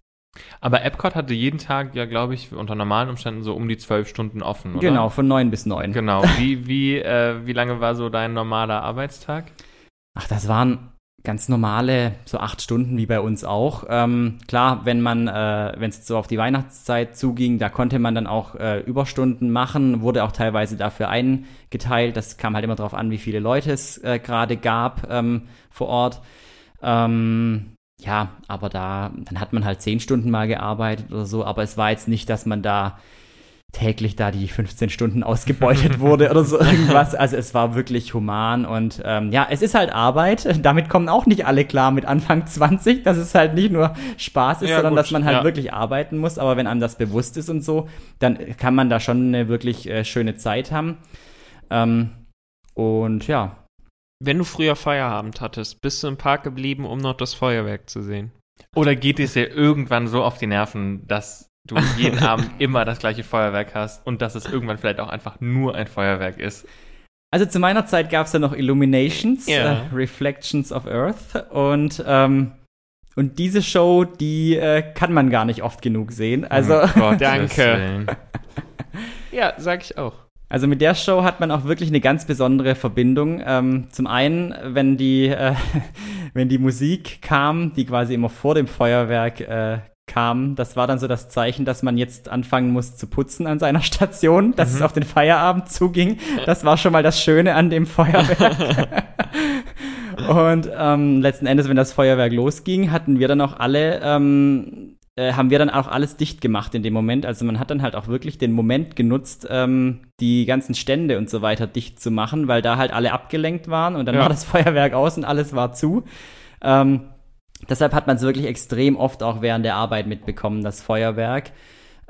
Aber Epcot hatte jeden Tag ja, glaube ich, unter normalen Umständen so um die zwölf Stunden offen, oder? Genau, von neun bis neun. Genau. Wie, wie, äh, wie lange war so dein normaler Arbeitstag? Ach, das waren ganz normale, so acht Stunden wie bei uns auch. Ähm, klar, wenn man, äh, wenn es so auf die Weihnachtszeit zuging, da konnte man dann auch äh, Überstunden machen, wurde auch teilweise dafür eingeteilt. Das kam halt immer darauf an, wie viele Leute es äh, gerade gab ähm, vor Ort. Ähm, ja, aber da, dann hat man halt zehn Stunden mal gearbeitet oder so, aber es war jetzt nicht, dass man da täglich da die 15 Stunden ausgebeutet wurde oder so irgendwas. Also es war wirklich human und ähm, ja, es ist halt Arbeit. Damit kommen auch nicht alle klar mit Anfang 20, dass es halt nicht nur Spaß ist, Ja, sondern gut, dass man halt ja. wirklich arbeiten muss. Aber wenn einem das bewusst ist und so, dann kann man da schon eine wirklich äh, schöne Zeit haben. Ähm, und ja, Wenn du früher Feierabend hattest, bist du im Park geblieben, um noch das Feuerwerk zu sehen. Oder geht es dir irgendwann so auf die Nerven, dass du jeden Abend immer das gleiche Feuerwerk hast und dass es irgendwann vielleicht auch einfach nur ein Feuerwerk ist? Also zu meiner Zeit gab es ja noch Illuminations, Ja. äh, Reflections of Earth und ähm, und diese Show, die äh, kann man gar nicht oft genug sehen. Also Um Gottes Danke. Ja, sag ich auch. Also mit der Show hat man auch wirklich eine ganz besondere Verbindung. Ähm, zum einen, wenn die, äh, wenn die Musik kam, die quasi immer vor dem Feuerwerk äh, kam, das war dann so das Zeichen, dass man jetzt anfangen muss zu putzen an seiner Station, dass es auf den Feierabend zuging. Das war schon mal das Schöne an dem Feuerwerk. Und ähm, letzten Endes, wenn das Feuerwerk losging, hatten wir dann auch alle ähm, äh, haben wir dann auch alles dicht gemacht in dem Moment. Also man hat dann halt auch wirklich den Moment genutzt, ähm, die ganzen Stände und so weiter dicht zu machen, weil da halt alle abgelenkt waren und dann Ja. war das Feuerwerk aus und alles war zu. Ähm, deshalb hat man es wirklich extrem oft auch während der Arbeit mitbekommen, das Feuerwerk.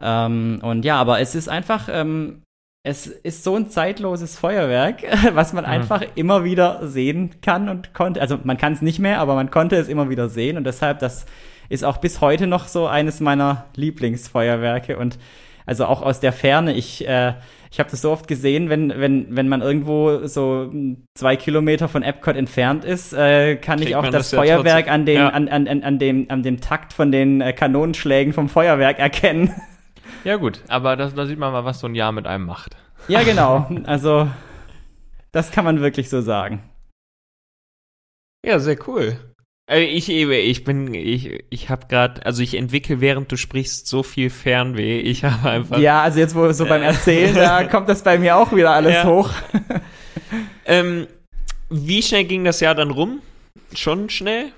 Ähm, und ja, aber es ist einfach, ähm, es ist so ein zeitloses Feuerwerk, was man einfach immer wieder sehen kann und konnte. Also man kann es nicht mehr, aber man konnte es immer wieder sehen und deshalb, das ist auch bis heute noch so eines meiner Lieblingsfeuerwerke und also auch aus der Ferne. Ich, äh, ich habe das so oft gesehen, wenn, wenn, wenn man irgendwo so zwei Kilometer von Epcot entfernt ist, äh, kann Kriegt ich auch das das Feuerwerk an, den, Ja. an, an, an, an, dem, an dem Takt von den äh, Kanonenschlägen vom Feuerwerk erkennen. Ja gut, aber das, da sieht man mal, was so ein Jahr mit einem macht. Ja, genau. Also, das kann man wirklich so sagen. Ja, sehr cool. Äh, Ich, ich bin, ich, ich habe gerade, also ich entwickle, während du sprichst, so viel Fernweh. Ich habe einfach. Ja, also jetzt, wo so beim Erzählen, da kommt das bei mir auch wieder alles Ja. hoch. Ähm, wie schnell ging das Jahr dann rum? Schon schnell?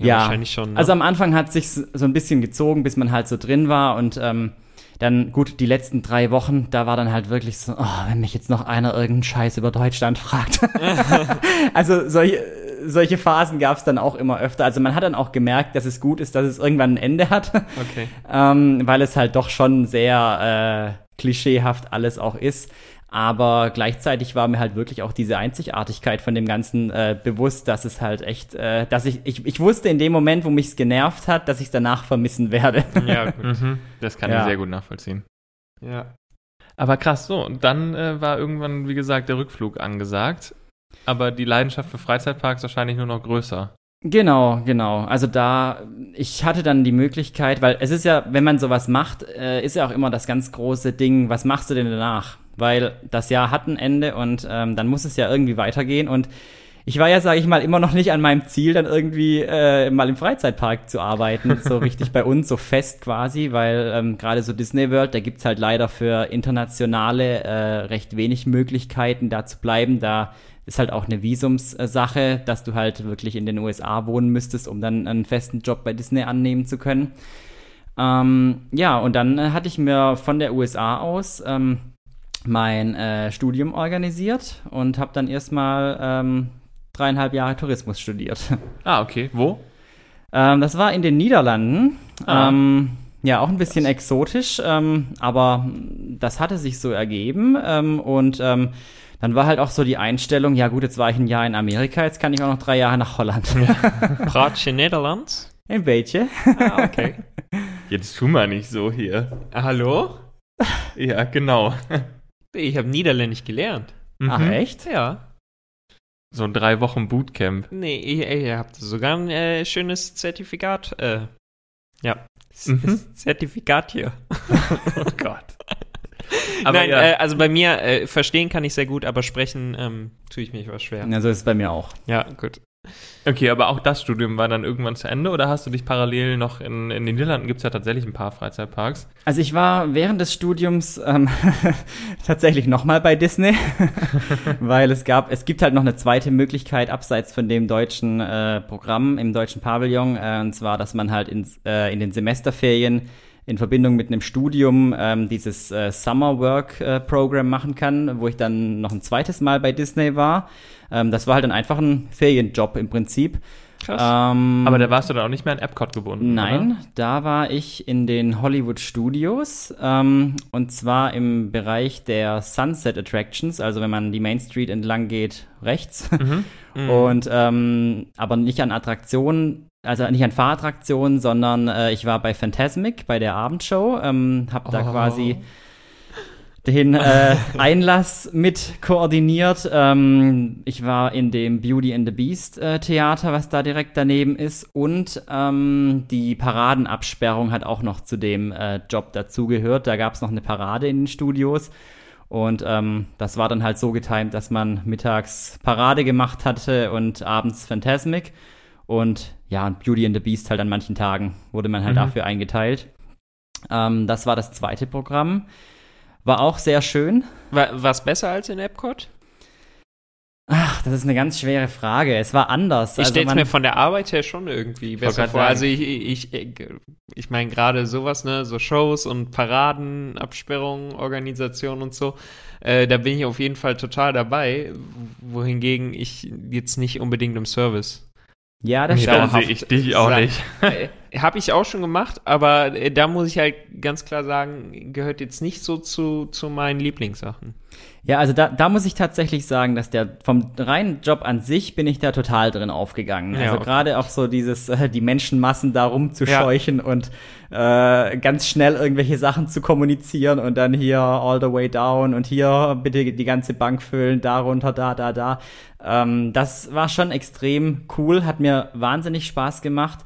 Ja. wahrscheinlich schon. Ne? Also am Anfang hat sich so ein bisschen gezogen, bis man halt so drin war und ähm, dann gut die letzten drei Wochen, da war dann halt wirklich so, oh, wenn mich jetzt noch einer irgendeinen Scheiß über Deutschland fragt. also solche solche Phasen gab es dann auch immer öfter. Also man hat dann auch gemerkt, dass es gut ist, dass es irgendwann ein Ende hat, okay. ähm, weil es halt doch schon sehr äh, klischeehaft alles auch ist. Aber gleichzeitig war mir halt wirklich auch diese Einzigartigkeit von dem Ganzen äh, bewusst, dass es halt echt, äh, dass ich, ich, ich wusste in dem Moment, wo mich's genervt hat, dass ich danach vermissen werde. Ja, gut. Mhm. Das kann Ja. ich sehr gut nachvollziehen. ja. Aber krass, so. Und dann äh, war irgendwann, wie gesagt, der Rückflug angesagt. Aber die Leidenschaft für Freizeitparks wahrscheinlich nur noch größer. Genau, genau. Also da, ich hatte dann die Möglichkeit, weil es ist ja, wenn man sowas macht, äh, ist ja auch immer das ganz große Ding, was machst du denn danach? Weil das Jahr hat ein Ende und ähm, dann muss es ja irgendwie weitergehen und ich war ja, sage ich mal, immer noch nicht an meinem Ziel, dann irgendwie äh, mal im Freizeitpark zu arbeiten, so richtig bei uns, so fest quasi, weil ähm, gerade so Disney World, da gibt's halt leider für internationale äh, recht wenig Möglichkeiten, da zu bleiben. Da ist halt auch eine Visumssache, dass du halt wirklich in den USA wohnen müsstest, um dann einen festen Job bei Disney annehmen zu können. Ähm, ja, und dann äh, hatte ich mir von der USA aus ähm, mein äh, Studium organisiert und habe dann erstmal ähm, dreieinhalb Jahre Tourismus studiert. Ah, okay. Wo? Ähm, das war in den Niederlanden. Ah. Ähm, ja, auch ein bisschen exotisch, ähm, aber das hatte sich so ergeben. Ähm, und ähm, dann war halt auch so die Einstellung, ja gut, jetzt war ich ein Jahr in Amerika, jetzt kann ich auch noch drei Jahre nach Holland. Praatje Nederlands? Ein beetje. Ah, okay. Jetzt tu mal nicht so hier. Hallo? Ja, genau. Ich habe Niederländisch gelernt. Ach, Mhm. echt? Ja. So ein drei Wochen Bootcamp. Nee, ihr, ihr habt sogar ein äh, schönes Zertifikat. Äh, ja. Mhm. Zertifikat hier. Oh Gott. Aber Nein, ja. äh, also bei mir, äh, verstehen kann ich sehr gut, aber sprechen ähm, tue ich mich was schwer. Ja, so ist es bei mir auch. Ja, gut. Okay, aber auch das Studium war dann irgendwann zu Ende oder hast du dich parallel noch in, in den Niederlanden gibt es ja tatsächlich ein paar Freizeitparks. Also ich war während des Studiums ähm, tatsächlich nochmal bei Disney, weil es gab, es gibt halt noch eine zweite Möglichkeit abseits von dem deutschen äh, Programm im deutschen Pavillon, äh, und zwar, dass man halt in, äh, in den Semesterferien in Verbindung mit einem Studium ähm, dieses äh, Summer Work äh, Program machen kann, wo ich dann noch ein zweites Mal bei Disney war. Ähm, das war halt dann einfach ein Ferienjob im Prinzip. Krass. Ähm, Aber da warst du dann auch nicht mehr an Epcot gebunden. Nein, da war ich in den Hollywood Studios ähm, und zwar im Bereich der Sunset Attractions, also wenn man die Main Street entlang geht, rechts. Mhm. Und ähm, aber nicht an Attraktionen, also nicht an Fahrattraktionen, sondern äh, ich war bei Phantasmic, bei der Abendshow, ähm, habe da Oh. quasi den äh, Einlass mit koordiniert. Ähm, ich war in dem Beauty and the Beast äh, Theater, was da direkt daneben ist. Und ähm, die Paradenabsperrung hat auch noch zu dem äh, Job dazugehört. Da gab es noch eine Parade in den Studios. Und ähm, das war dann halt so getimt, dass man mittags Parade gemacht hatte und abends Phantasmic. Und ja, und Beauty and the Beast halt an manchen Tagen wurde man halt Mhm. dafür eingeteilt. Ähm, das war das zweite Programm. War auch sehr schön. War was besser als in Epcot? Ach, das ist eine ganz schwere Frage. Es war anders. Ich Also stelle es mir von der Arbeit her schon irgendwie besser vor. sagen. Also ich, ich, ich, ich meine gerade sowas, ne, so Shows und Paraden, Absperrungen, Organisation und so, äh, da bin ich auf jeden Fall total dabei, wohingegen ich jetzt nicht unbedingt im Service. Ja, das stimmt. dann sehe ich dich auch sein. nicht. Habe ich auch schon gemacht, aber äh, da muss ich halt ganz klar sagen, gehört jetzt nicht so zu, zu meinen Lieblingssachen. Ja, also da, da muss ich tatsächlich sagen, dass der vom reinen Job an sich bin ich da total drin aufgegangen. Ja, Also okay. gerade auch so dieses, äh, die Menschenmassen da rumzuscheuchen und äh, ganz schnell irgendwelche Sachen zu kommunizieren und dann hier all the way down und hier bitte die ganze Bank füllen, da runter, da, da, da. Ähm, das war schon extrem cool, hat mir wahnsinnig Spaß gemacht.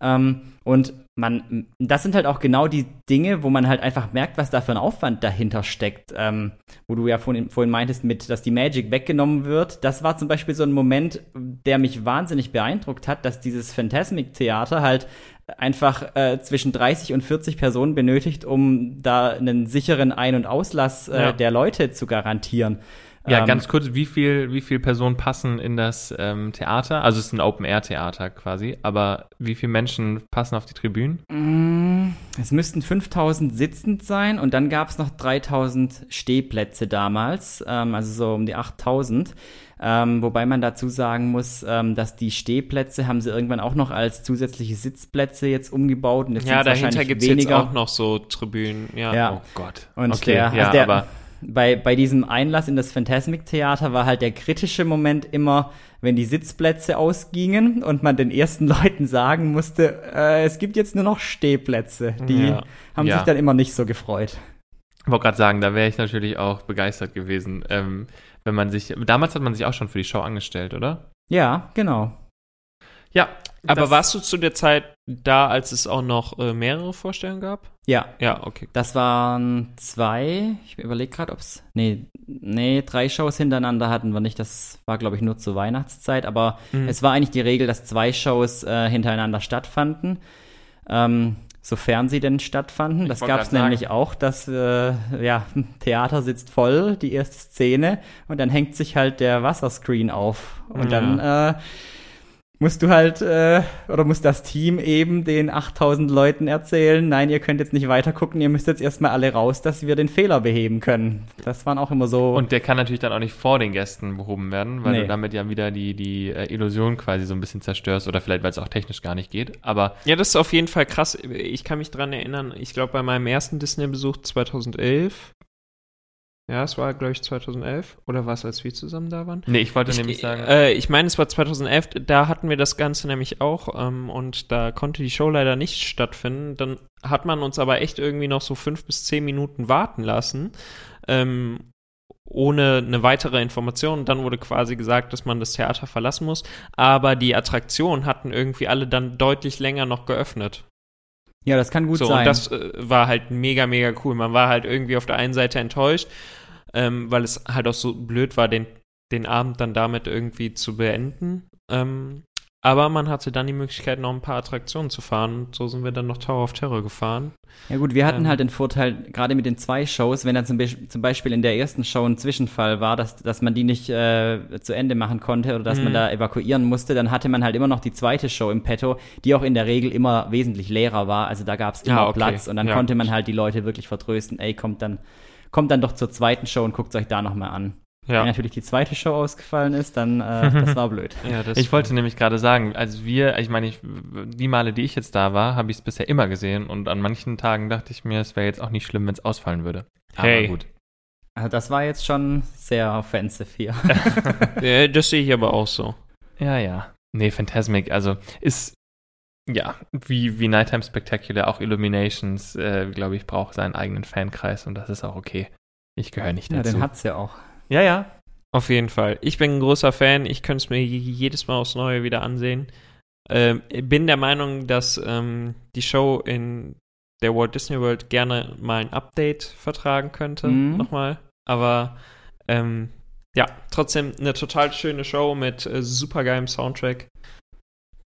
Ähm, und man, das sind halt auch genau die Dinge, wo man halt einfach merkt, was da für ein Aufwand dahinter steckt. Ähm, wo du ja vorhin, vorhin meintest, mit, dass die Magic weggenommen wird. Das war zum Beispiel so ein Moment, der mich wahnsinnig beeindruckt hat, dass dieses Phantasmic-Theater halt einfach äh, zwischen 30 und 40 Personen benötigt, um da einen sicheren Ein- und Auslass äh, Ja. der Leute zu garantieren. Ja, Ähm, ganz kurz, wie viel, wie viel Personen passen in das ähm, Theater? Also es ist ein Open-Air-Theater quasi, aber wie viele Menschen passen auf die Tribünen? Mm, Es müssten 5000 sitzend sein und dann gab es noch 3000 Stehplätze damals, ähm, also so um die 8000. Ähm, wobei man dazu sagen muss, ähm, dass die Stehplätze haben sie irgendwann auch noch als zusätzliche Sitzplätze jetzt umgebaut. Und jetzt Ja, dahinter gibt es jetzt auch noch so Tribünen. Ja. Ja. Oh Gott. Und okay, der, ja, also der aber bei, bei diesem Einlass in das Phantasmic-Theater war halt der kritische Moment immer, wenn die Sitzplätze ausgingen und man den ersten Leuten sagen musste, äh, es gibt jetzt nur noch Stehplätze. Die Ja. haben Ja. sich dann immer nicht so gefreut. ich wollte gerade sagen, da wäre ich natürlich auch begeistert gewesen, ähm, wenn man sich, damals hat man sich auch schon für die Show angestellt, oder? Ja, genau. Ja. Aber das- warst du zu der Zeit da, als es auch noch äh, mehrere Vorstellungen gab? Ja, Ja, okay. das waren zwei. Ich überlege gerade, ob es. Nee, nee, drei Shows hintereinander hatten wir nicht. Das war, glaube ich, nur zur Weihnachtszeit. Aber Mhm. es war eigentlich die Regel, dass zwei Shows äh, hintereinander stattfanden. Ähm, sofern sie denn stattfanden. Das wollte gab es sagen. nämlich auch, dass äh, ja, Theater sitzt voll, die erste Szene, und dann hängt sich halt der Wasserscreen auf. Und Ja. dann äh, musst du halt, äh, oder muss das Team eben den 8000 Leuten erzählen, nein, ihr könnt jetzt nicht weiter gucken, ihr müsst jetzt erstmal alle raus, dass wir den Fehler beheben können. Das waren auch immer so. Und der kann natürlich dann auch nicht vor den Gästen behoben werden, weil Nee. du damit ja wieder die, die äh, Illusion quasi so ein bisschen zerstörst oder vielleicht, weil es auch technisch gar nicht geht. Aber Ja, das ist auf jeden Fall krass. Ich kann mich dran erinnern, ich glaube, bei meinem ersten Disney-Besuch 2011. Ja, es war, glaube ich, 2011. Oder war es, als wir zusammen da waren? nee, ich wollte Ich, nämlich sagen, äh, ich meine, es war 2011, da hatten wir das Ganze nämlich auch ähm, und da konnte die Show leider nicht stattfinden. Dann hat man uns aber echt irgendwie noch so fünf bis zehn Minuten warten lassen, ähm, ohne eine weitere Information. Dann wurde quasi gesagt, dass man das Theater verlassen muss, aber die Attraktionen hatten irgendwie alle dann deutlich länger noch geöffnet. Ja, das kann gut so, sein. und das äh, war halt mega, mega cool. Man war halt irgendwie auf der einen Seite enttäuscht, ähm, weil es halt auch so blöd war, den, den Abend dann damit irgendwie zu beenden. Ähm, aber man hatte dann die Möglichkeit, noch ein paar Attraktionen zu fahren. Und so sind wir dann noch Tower of Terror gefahren. Ja gut, wir hatten Ähm. halt den Vorteil, gerade mit den zwei Shows, wenn dann zum, Be zum Beispiel in der ersten Show ein Zwischenfall war, dass, dass man die nicht äh, zu Ende machen konnte oder dass man Mhm. da evakuieren musste, dann hatte man halt immer noch die zweite Show im Petto, die auch in der Regel immer wesentlich leerer war. Also da gab es immer Ja, okay. Platz und dann Ja. konnte man halt die Leute wirklich vertrösten, ey, kommt dann, kommt dann doch zur zweiten Show und guckt euch da nochmal an. Wenn Ja, natürlich die zweite Show ausgefallen ist, dann äh, das war blöd. ja das ich wollte nämlich gerade sagen, also wir, ich meine, ich, die Male, die ich jetzt da war, habe ich es bisher immer gesehen und an manchen Tagen dachte ich mir, es wäre jetzt auch nicht schlimm, wenn es ausfallen würde. Hey. Aber gut. Also das war jetzt schon sehr offensive hier. äh, das sehe ich aber auch so. Ja, ja. Nee, Phantasmic, also ist, ja, wie, wie Nighttime Spectacular, auch Illuminations, äh, glaube ich, braucht seinen eigenen Fankreis und das ist auch okay. Ich gehöre nicht ja, dazu. den hat's ja auch. Ja, ja. Auf jeden Fall. Ich bin ein großer Fan. Ich könnte es mir je- jedes Mal aufs Neue wieder ansehen. Ähm, bin der Meinung, dass ähm, die Show in der Walt Disney World gerne mal ein Update vertragen könnte. Mhm. Nochmal. Aber ähm, ja, trotzdem eine total schöne Show mit äh, super geilem Soundtrack.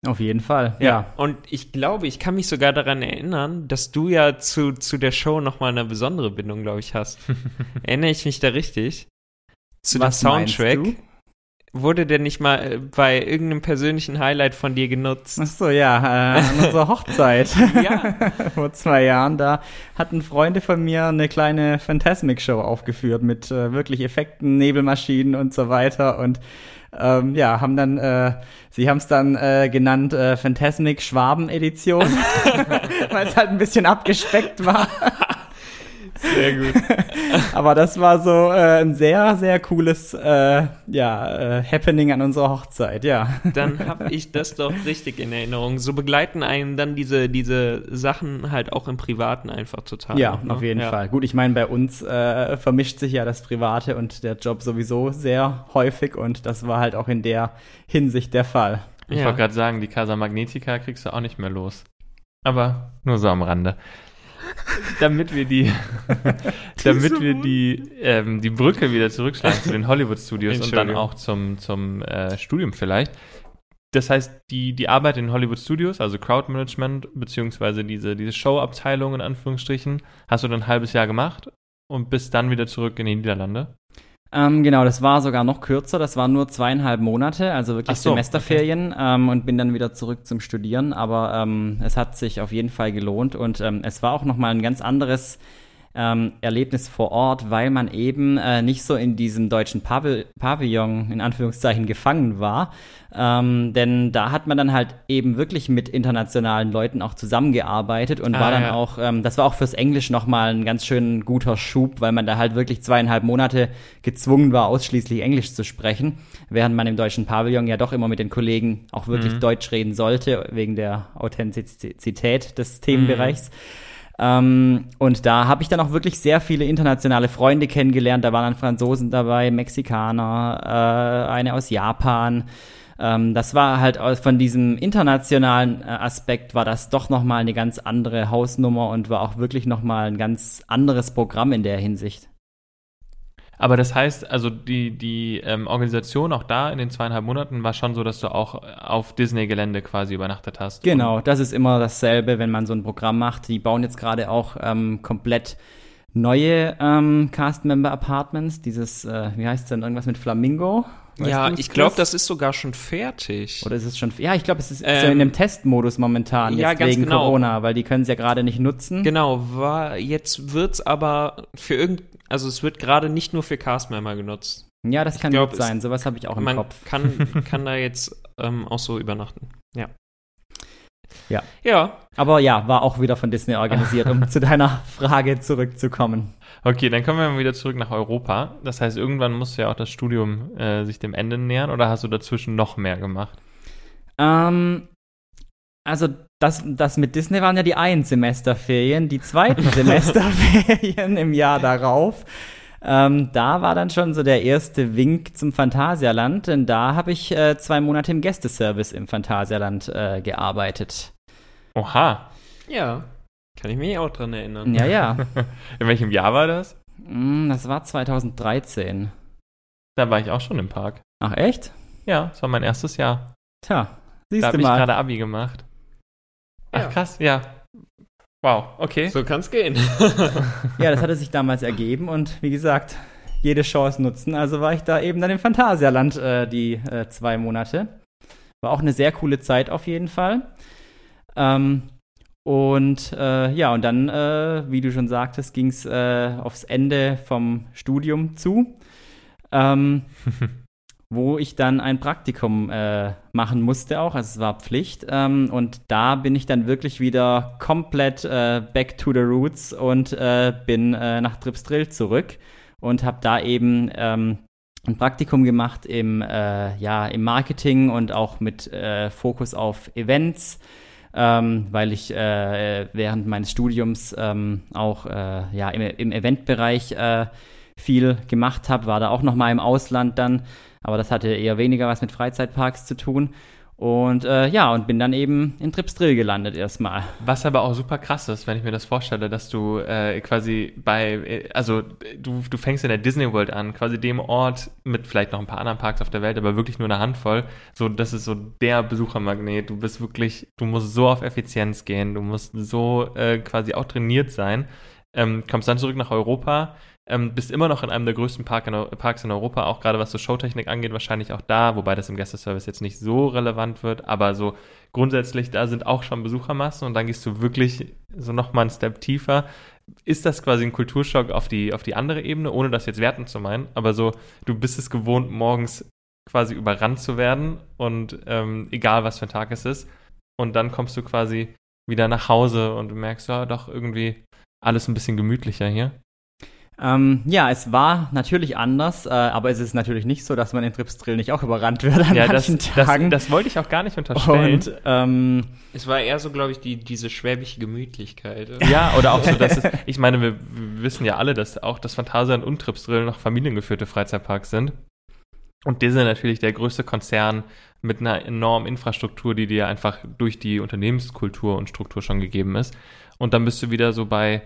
Auf jeden Fall, ja. Und ich glaube, ich kann mich sogar daran erinnern, dass du ja zu, zu der Show nochmal eine besondere Bindung, glaube ich, hast. Erinnere ich mich da richtig? Zu Was dem Soundtrack? Wurde der nicht mal äh, bei irgendeinem persönlichen Highlight von dir genutzt? Ach so, ja, äh, an unserer Hochzeit. Ja. Vor zwei Jahren, da hatten Freunde von mir eine kleine Phantasmic-Show aufgeführt mit äh, wirklich Effekten, Nebelmaschinen und so weiter und ähm, ja, haben dann, äh, sie haben es dann äh, genannt äh, Phantasmic Schwaben-Edition, weil es halt ein bisschen abgespeckt war. Sehr gut. Aber das war so äh, ein sehr, sehr cooles äh, ja, äh, Happening an unserer Hochzeit, ja. Dann habe ich das doch richtig in Erinnerung. So begleiten einen dann diese, diese Sachen halt auch im Privaten einfach total. Ja, ne? auf jeden ja. Fall. Gut, ich meine, bei uns äh, vermischt sich ja das Private und der Job sowieso sehr häufig und das war halt auch in der Hinsicht der Fall. Ich Ja. wollte gerade sagen, die Casa Magnetica kriegst du auch nicht mehr los. Aber nur so am Rande. Damit wir die, damit wir die, ähm, die Brücke wieder zurückschlagen zu den Hollywood Studios und dann auch zum, zum äh, Studium vielleicht. Das heißt, die, die Arbeit in Hollywood Studios, also Crowdmanagement, beziehungsweise diese, diese Show-Abteilung in Anführungsstrichen, hast du dann ein halbes Jahr gemacht und bist dann wieder zurück in die Niederlande. Ähm, genau, das war sogar noch kürzer, das waren nur zweieinhalb Monate, also wirklich so, Semesterferien ähm, und bin dann wieder zurück zum Studieren, aber ähm, es hat sich auf jeden Fall gelohnt und ähm, es war auch nochmal ein ganz anderes ähm, Erlebnis vor Ort, weil man eben äh, nicht so in diesem deutschen Pavill Pavillon in Anführungszeichen gefangen war. Ähm, denn da hat man dann halt eben wirklich mit internationalen Leuten auch zusammengearbeitet und Ah, war dann ja. auch, ähm, das war auch fürs Englisch nochmal ein ganz schön guter Schub, weil man da halt wirklich zweieinhalb Monate gezwungen war, ausschließlich Englisch zu sprechen, während man im deutschen Pavillon ja doch immer mit den Kollegen auch wirklich Mhm. Deutsch reden sollte, wegen der Authentizität des Themenbereichs. Ähm, und da habe ich dann auch wirklich sehr viele internationale Freunde kennengelernt. Da waren dann Franzosen dabei, Mexikaner, äh, eine aus Japan. Ähm, das war halt von diesem internationalen äh, Aspekt war das doch noch mal eine ganz andere Hausnummer und war auch wirklich noch mal ein ganz anderes Programm in der Hinsicht. Aber das heißt, also die, die ähm, Organisation auch da in den zweieinhalb Monaten war schon so, dass du auch auf Disney-Gelände quasi übernachtet hast. Genau, das ist immer dasselbe, wenn man so ein Programm macht. Die bauen jetzt gerade auch ähm, komplett neue ähm, Cast-Member-Apartments. Dieses, äh, wie heißt es denn, irgendwas mit Flamingo? Weißt ja, ich glaube, das ist sogar schon fertig. Oder ist es schon. Ja, ich glaube, es ist so Ähm, in dem Testmodus momentan, ja, jetzt wegen genau. Corona, weil die können es ja gerade nicht nutzen. Genau, war, jetzt wird's aber für irgend, also es wird gerade nicht nur für Castmember genutzt. Ja, das kann glaub, gut sein. Sowas habe ich auch im Man Kopf. kann, kann da jetzt ähm, auch so übernachten. Ja. Ja. Ja. Aber ja, war auch wieder von Disney organisiert, um zu deiner Frage zurückzukommen. Okay, dann kommen wir mal wieder zurück nach Europa. Das heißt, irgendwann musst du ja auch das Studium äh, sich dem Ende nähern oder hast du dazwischen noch mehr gemacht? Ähm, also das, das mit Disney waren ja die einen Semesterferien, die zweiten Semesterferien im Jahr darauf. Ähm, da war dann schon so der erste Wink zum Phantasialand, denn da habe ich äh, zwei Monate im Gästeservice im Phantasialand äh, gearbeitet. Oha. Ja. Kann ich mich auch dran erinnern. Ja, ja. In welchem Jahr war das? Mm, das war 2013. Da war ich auch schon im Park. Ach echt? Ja, das war mein erstes Jahr. Tja, Da siehst habe du ich mal. gerade Abi gemacht. Ach Ja. krass, ja. Wow, okay. So kann's gehen. Ja, das hatte sich damals ergeben und wie gesagt, jede Chance nutzen. Also war ich da eben dann im Phantasialand äh, die äh, zwei Monate. War auch eine sehr coole Zeit auf jeden Fall. Ähm, und äh, ja, und dann, äh, wie du schon sagtest, ging es äh, aufs Ende vom Studium zu, ähm, wo ich dann ein Praktikum äh, machen musste auch. Also es war Pflicht. Ähm, und da bin ich dann wirklich wieder komplett äh, back to the roots und äh, bin nach Tripsdrill zurück und habe da eben ähm, ein Praktikum gemacht im, ja, im Marketing und auch mit Fokus auf Events ähm, weil ich äh, während meines Studiums ähm, auch äh, ja, im, im Eventbereich äh, viel gemacht habe, war da auch noch mal im Ausland dann, aber das hatte eher weniger was mit Freizeitparks zu tun. Und äh, ja, und bin dann eben in Tripsdrill gelandet erstmal. Was aber auch super krass ist, wenn ich mir das vorstelle, dass du äh, quasi bei, äh, also du, du fängst in der Disney World an, quasi dem Ort mit vielleicht noch ein paar anderen Parks auf der Welt, aber wirklich nur eine Handvoll. So, das ist so der Besuchermagnet. Du bist wirklich, du musst so auf Effizienz gehen, du musst so äh, quasi auch trainiert sein. Ähm, kommst dann zurück nach Europa, ähm, bist immer noch in einem der größten Park in, Parks in Europa, auch gerade was so Showtechnik angeht, wahrscheinlich auch da, wobei das im Gästeservice jetzt nicht so relevant wird, aber so grundsätzlich, da sind auch schon Besuchermassen und dann gehst du wirklich so nochmal einen Step tiefer. Ist das quasi ein Kulturschock auf die, auf die andere Ebene, ohne das jetzt werten zu meinen, aber so, du bist es gewohnt, morgens quasi überrannt zu werden und ähm, egal was für ein Tag es ist. Und dann kommst du quasi wieder nach Hause und du merkst, ja, doch irgendwie alles ein bisschen gemütlicher hier. Ähm, ja, es war natürlich anders, äh, aber es ist natürlich nicht so, dass man in Tripsdrill nicht auch überrannt wird an Ja, das, manchen das, Tagen. das wollte ich auch gar nicht unterstellen. und ähm, Es war eher so, glaube ich, die, diese schwäbische Gemütlichkeit. Ja, oder auch so, dass es, ich meine, wir, wir wissen ja alle, dass auch das Phantasialand und Tripsdrill noch familiengeführte Freizeitparks sind. Und Disney natürlich der größte Konzern mit einer enormen Infrastruktur, die dir einfach durch die Unternehmenskultur und Struktur schon gegeben ist. Und dann bist du wieder so bei,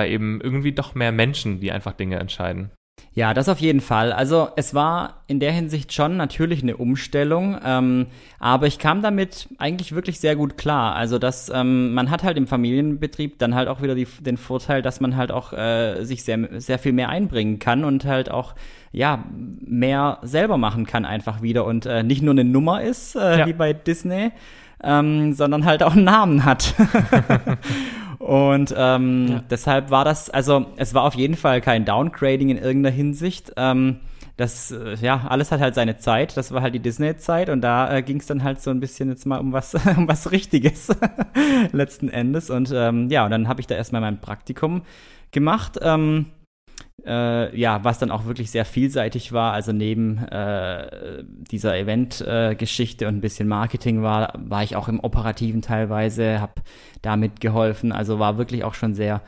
bei eben irgendwie doch mehr Menschen, die einfach Dinge entscheiden. Ja, das auf jeden Fall. Also es war in der Hinsicht schon natürlich eine Umstellung, ähm, aber ich kam damit eigentlich wirklich sehr gut klar. Also dass ähm, man hat halt im Familienbetrieb dann halt auch wieder die, den Vorteil, dass man halt auch äh, sich sehr, sehr viel mehr einbringen kann und halt auch ja mehr selber machen kann einfach wieder und äh, nicht nur eine Nummer ist äh, Ja. wie bei Disney, ähm, sondern halt auch einen Namen hat. Und ähm, Ja. deshalb war das, also es war auf jeden Fall kein Downgrading in irgendeiner Hinsicht. Ähm, das, äh, ja, alles hat halt seine Zeit. Das war halt die Disney-Zeit und da äh, ging es dann halt so ein bisschen jetzt mal um was, um was Richtiges letzten Endes. Und ähm, ja, und dann habe ich da erstmal mein Praktikum gemacht. Ähm, äh, ja, was dann auch wirklich sehr vielseitig war. Also neben äh, dieser Event-Geschichte und ein bisschen Marketing war, war ich auch im Operativen teilweise, habe damit geholfen. Also war wirklich auch schon sehr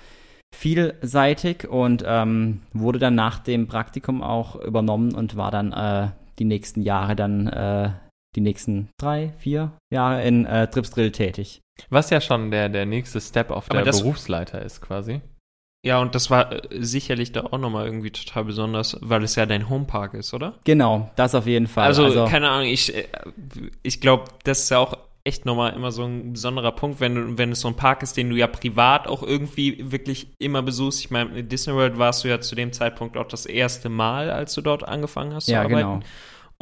vielseitig und ähm, wurde dann nach dem Praktikum auch übernommen und war dann äh, die nächsten Jahre dann äh, die nächsten drei, vier Jahre in äh, Tripsdrill tätig. Was ja schon der, der nächste Step auf Aber der das- Berufsleiter ist quasi. Ja, und das war äh, sicherlich da auch nochmal irgendwie total besonders, weil es ja dein Homepark ist, oder? Genau, das auf jeden Fall. Also, keine Ahnung, ich, äh, ich glaube, das ist ja auch echt nochmal immer so ein besonderer Punkt, wenn du, wenn es so ein Park ist, den du ja privat auch irgendwie wirklich immer besuchst. Ich meine, in Disney World warst du ja zu dem Zeitpunkt auch das erste Mal, als du dort angefangen hast ja, zu arbeiten. genau.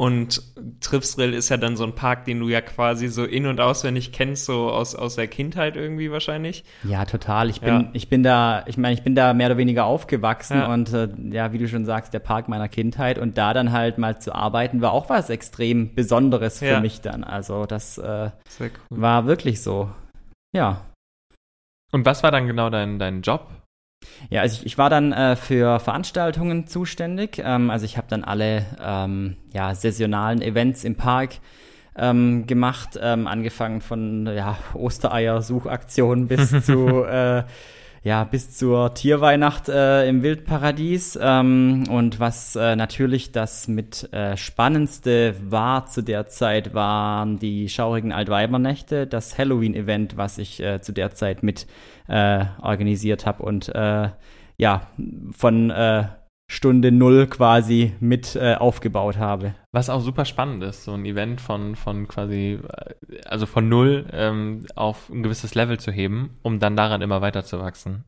Und Tripsdrill ist ja dann so ein Park, den du ja quasi so in- und auswendig kennst, so aus, aus der Kindheit irgendwie wahrscheinlich. Ja, total. Ich bin, Ja. ich bin da, ich meine, ich bin da mehr oder weniger aufgewachsen Ja. und äh, ja, wie du schon sagst, der Park meiner Kindheit und da dann halt mal zu arbeiten, war auch was extrem Besonderes für Ja. mich dann. Also das äh, cool. war wirklich so. Ja. Und was war dann genau dein, dein Job? Ja, also ich, ich war dann äh, für Veranstaltungen zuständig. Ähm, also ich habe dann alle ähm, ja, saisonalen Events im Park ähm, gemacht, ähm, angefangen von ja, Ostereier-Suchaktionen bis zu äh, ja, bis zur Tierweihnacht äh, im Wildparadies. Ähm, und was äh, natürlich das mit äh, Spannendste war zu der Zeit, waren die schaurigen Altweibernächte, das Halloween-Event, was ich äh, zu der Zeit mit äh, organisiert habe und äh, ja, von äh, Stunde Null quasi mit äh, aufgebaut habe. Was auch super spannend ist, so ein Event von, von quasi, äh, also von null ähm, auf ein gewisses Level zu heben, um dann daran immer weiter zu wachsen.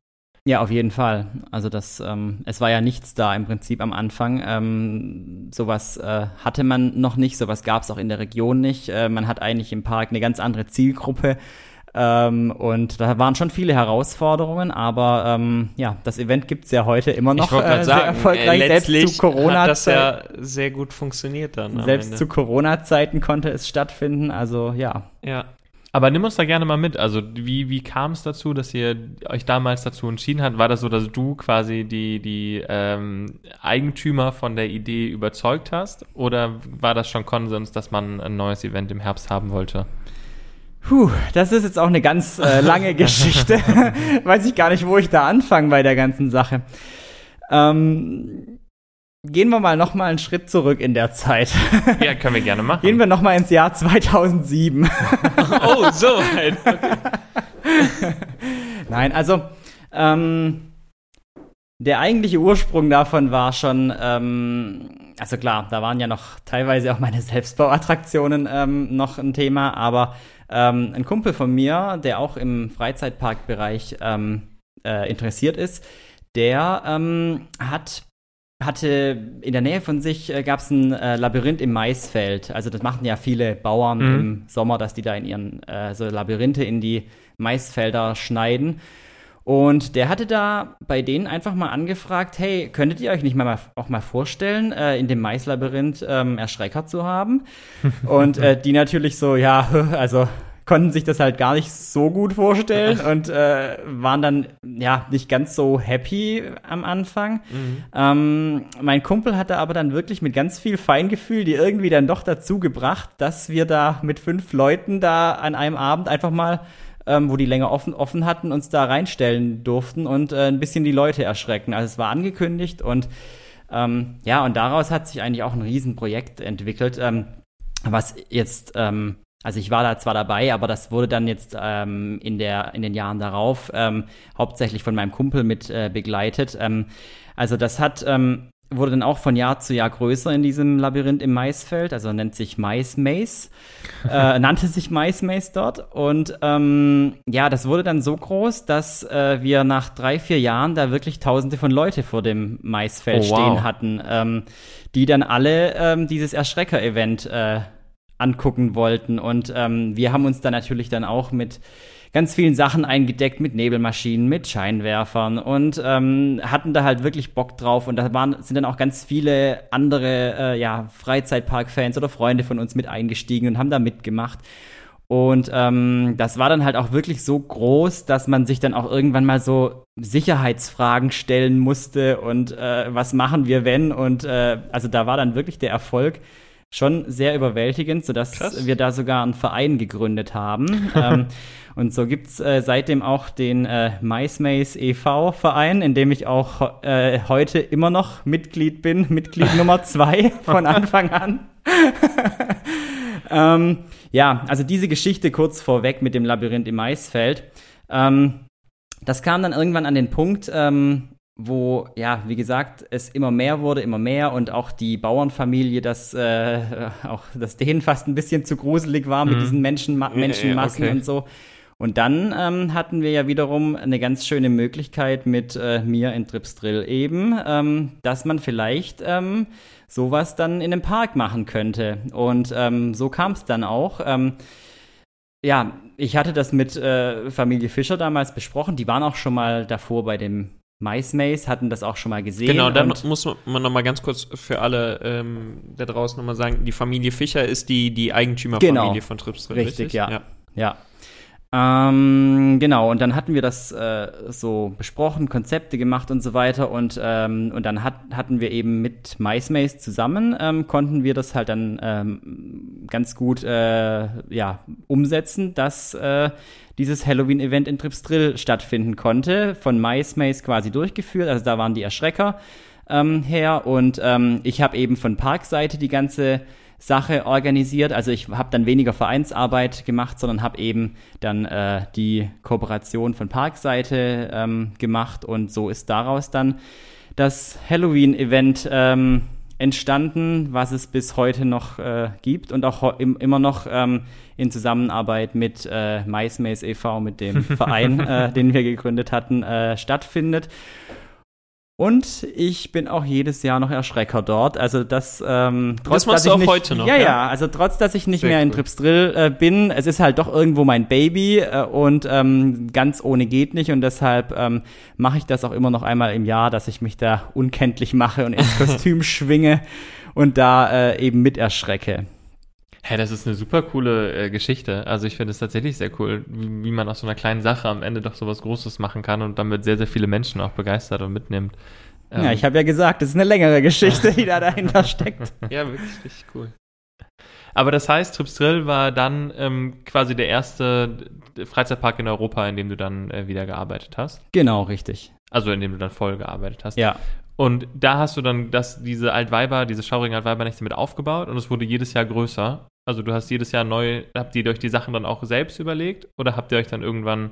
Ja, auf jeden Fall. Also das, ähm, es war ja nichts da im Prinzip am Anfang. Ähm, sowas äh, hatte man noch nicht, sowas gab es auch in der Region nicht. Äh, man hat eigentlich im Park eine ganz andere Zielgruppe. Ähm, und da waren schon viele Herausforderungen, aber ähm, ja, das Event gibt's ja heute immer noch äh, sehr sagen, erfolgreich. äh, selbst letztlich zu corona hat das ja sehr gut funktioniert dann. selbst Ende. zu Corona-Zeiten konnte es stattfinden. Also ja, ja. Aber nimm uns da gerne mal mit. Also wie, wie kam es dazu, dass ihr euch damals dazu entschieden habt? War das so, dass du quasi die, die ähm, Eigentümer von der Idee überzeugt hast? Oder war das schon Konsens, dass man ein neues Event im Herbst haben wollte? Puh, das ist jetzt auch eine ganz äh, lange Geschichte. Weiß ich gar nicht, wo ich da anfange bei der ganzen Sache. Ähm, gehen wir mal noch mal einen Schritt zurück in der Zeit. Ja, können wir gerne machen. Gehen wir noch mal ins Jahr 2007. Oh, so weit. Nein, also ähm, der eigentliche Ursprung davon war schon, ähm, also klar, da waren ja noch teilweise auch meine Selbstbauattraktionen ähm, noch ein Thema, aber ähm, ein Kumpel von mir, der auch im Freizeitparkbereich ähm, äh, interessiert ist, der ähm, hat hatte in der Nähe von sich äh, gab es ein äh, Labyrinth im Maisfeld. Also das machen ja viele Bauern Mhm. im Sommer, dass die da in ihren äh, so Labyrinthe in die Maisfelder schneiden. Und der hatte da bei denen einfach mal angefragt, hey, könntet ihr euch nicht mal, auch mal vorstellen, äh, in dem Maislabyrinth ähm, Erschrecker zu haben? Und äh, die natürlich so, ja, also konnten sich das halt gar nicht so gut vorstellen und äh, waren dann ja nicht ganz so happy am Anfang. Ähm, mein Kumpel hatte aber dann wirklich mit ganz viel Feingefühl die irgendwie dann doch dazu gebracht, dass wir da mit fünf Leuten da an einem Abend einfach mal ähm, wo die länger offen, offen hatten, uns da reinstellen durften und äh, ein bisschen die Leute erschrecken. Also es war angekündigt und ähm, ja, und daraus hat sich eigentlich auch ein Riesenprojekt entwickelt, ähm, was jetzt, ähm, also ich war da zwar dabei, aber das wurde dann jetzt ähm, in, der, in den Jahren darauf ähm, hauptsächlich von meinem Kumpel mit äh, begleitet. Ähm, also das hat ähm, wurde dann auch von Jahr zu Jahr größer in diesem Labyrinth im Maisfeld, also nennt sich Mais Maze, äh, nannte sich Mais Maze dort. Und ähm, ja, das wurde dann so groß, dass äh, wir nach drei, vier Jahren da wirklich tausende von Leute vor dem Maisfeld Oh, wow. stehen hatten, ähm, die dann alle ähm, dieses Erschrecker-Event äh, angucken wollten. Und ähm, wir haben uns dann natürlich dann auch mit ganz vielen Sachen eingedeckt mit Nebelmaschinen, mit Scheinwerfern und ähm, hatten da halt wirklich Bock drauf. Und da waren, sind dann auch ganz viele andere äh, ja, Freizeitpark-Fans oder Freunde von uns mit eingestiegen und haben da mitgemacht. Und ähm, das war dann halt auch wirklich so groß, dass man sich dann auch irgendwann mal so Sicherheitsfragen stellen musste und äh, was machen wir wenn? Und äh, also da war dann wirklich der Erfolg schon sehr überwältigend, sodass Krass. wir da sogar einen Verein gegründet haben. ähm, und so gibt's äh, seitdem auch den äh, MySmace e.V. Verein, in dem ich auch äh, heute immer noch Mitglied bin, Mitglied Nummer zwei von Anfang an. ähm, ja, also diese Geschichte kurz vorweg mit dem Labyrinth im Maisfeld. Ähm, das kam dann irgendwann an den Punkt, ähm, wo, ja, wie gesagt, es immer mehr wurde, immer mehr und auch die Bauernfamilie, das, äh, auch, dass denen fast ein bisschen zu gruselig war mit Mhm. diesen Menschenma Ja, ja, Menschenmassen okay. und so. Und dann ähm, hatten wir ja wiederum eine ganz schöne Möglichkeit mit äh, mir in Tripsdrill eben, ähm, dass man vielleicht ähm, sowas dann in einem Park machen könnte. Und ähm, so kam es dann auch. Ähm, ja, ich hatte das mit äh, Familie Fischer damals besprochen. Die waren auch schon mal davor bei dem MySpace, hatten das auch schon mal gesehen. Genau, dann muss man noch mal ganz kurz für alle ähm, da draußen noch mal sagen, die Familie Fischer ist die, die Eigentümerfamilie Genau. von Tripsdrill, Richtig, richtig? ja. Ja. Ähm, genau, und dann hatten wir das äh, so besprochen, Konzepte gemacht und so weiter. Und, ähm, und dann hat, hatten wir eben mit MySpace zusammen, ähm, konnten wir das halt dann ähm, ganz gut äh, ja, umsetzen, dass äh, dieses Halloween-Event in Tripsdrill stattfinden konnte, von MySpace quasi durchgeführt. Also da waren die Erschrecker ähm, her. Und ähm, ich habe eben von Parkseite die ganze Sache organisiert. Also ich habe dann weniger Vereinsarbeit gemacht, sondern habe eben dann äh, die Kooperation von Parkseite ähm, gemacht und so ist daraus dann das Halloween-Event ähm, entstanden, was es bis heute noch äh, gibt und auch im, immer noch ähm, in Zusammenarbeit mit äh, MySpace e.V., mit dem Verein, äh, den wir gegründet hatten, äh, stattfindet. Und ich bin auch jedes Jahr noch Erschrecker dort. Also das, ähm, trotz, machst dass du ich auch nicht, heute noch, Ja, ja? ja. Also trotz, dass ich nicht Sehr mehr in cool. Tripsdrill äh, bin, es ist halt doch irgendwo mein Baby äh, und ähm, ganz ohne geht nicht und deshalb ähm, mache ich das auch immer noch einmal im Jahr, dass ich mich da unkenntlich mache und ins Kostüm schwinge und da äh, eben mit erschrecke. Hä, das ist eine super coole äh, Geschichte. Also ich finde es tatsächlich sehr cool, wie, wie man aus so einer kleinen Sache am Ende doch sowas Großes machen kann und damit sehr, sehr viele Menschen auch begeistert und mitnimmt. Ähm, Ja, ich habe ja gesagt, es ist eine längere Geschichte, die da dahinter steckt. Ja, wirklich richtig cool. aber das heißt, Tripsdrill war dann ähm, quasi der erste Freizeitpark in Europa, in dem du dann äh, wieder gearbeitet hast. Genau, richtig. Also in dem du dann voll gearbeitet hast. Ja. Und da hast du dann das, diese Altweiber, diese schaurigen Altweibernächte mit aufgebaut und es wurde jedes Jahr größer. Also du hast jedes Jahr neu, habt ihr euch die Sachen dann auch selbst überlegt oder habt ihr euch dann irgendwann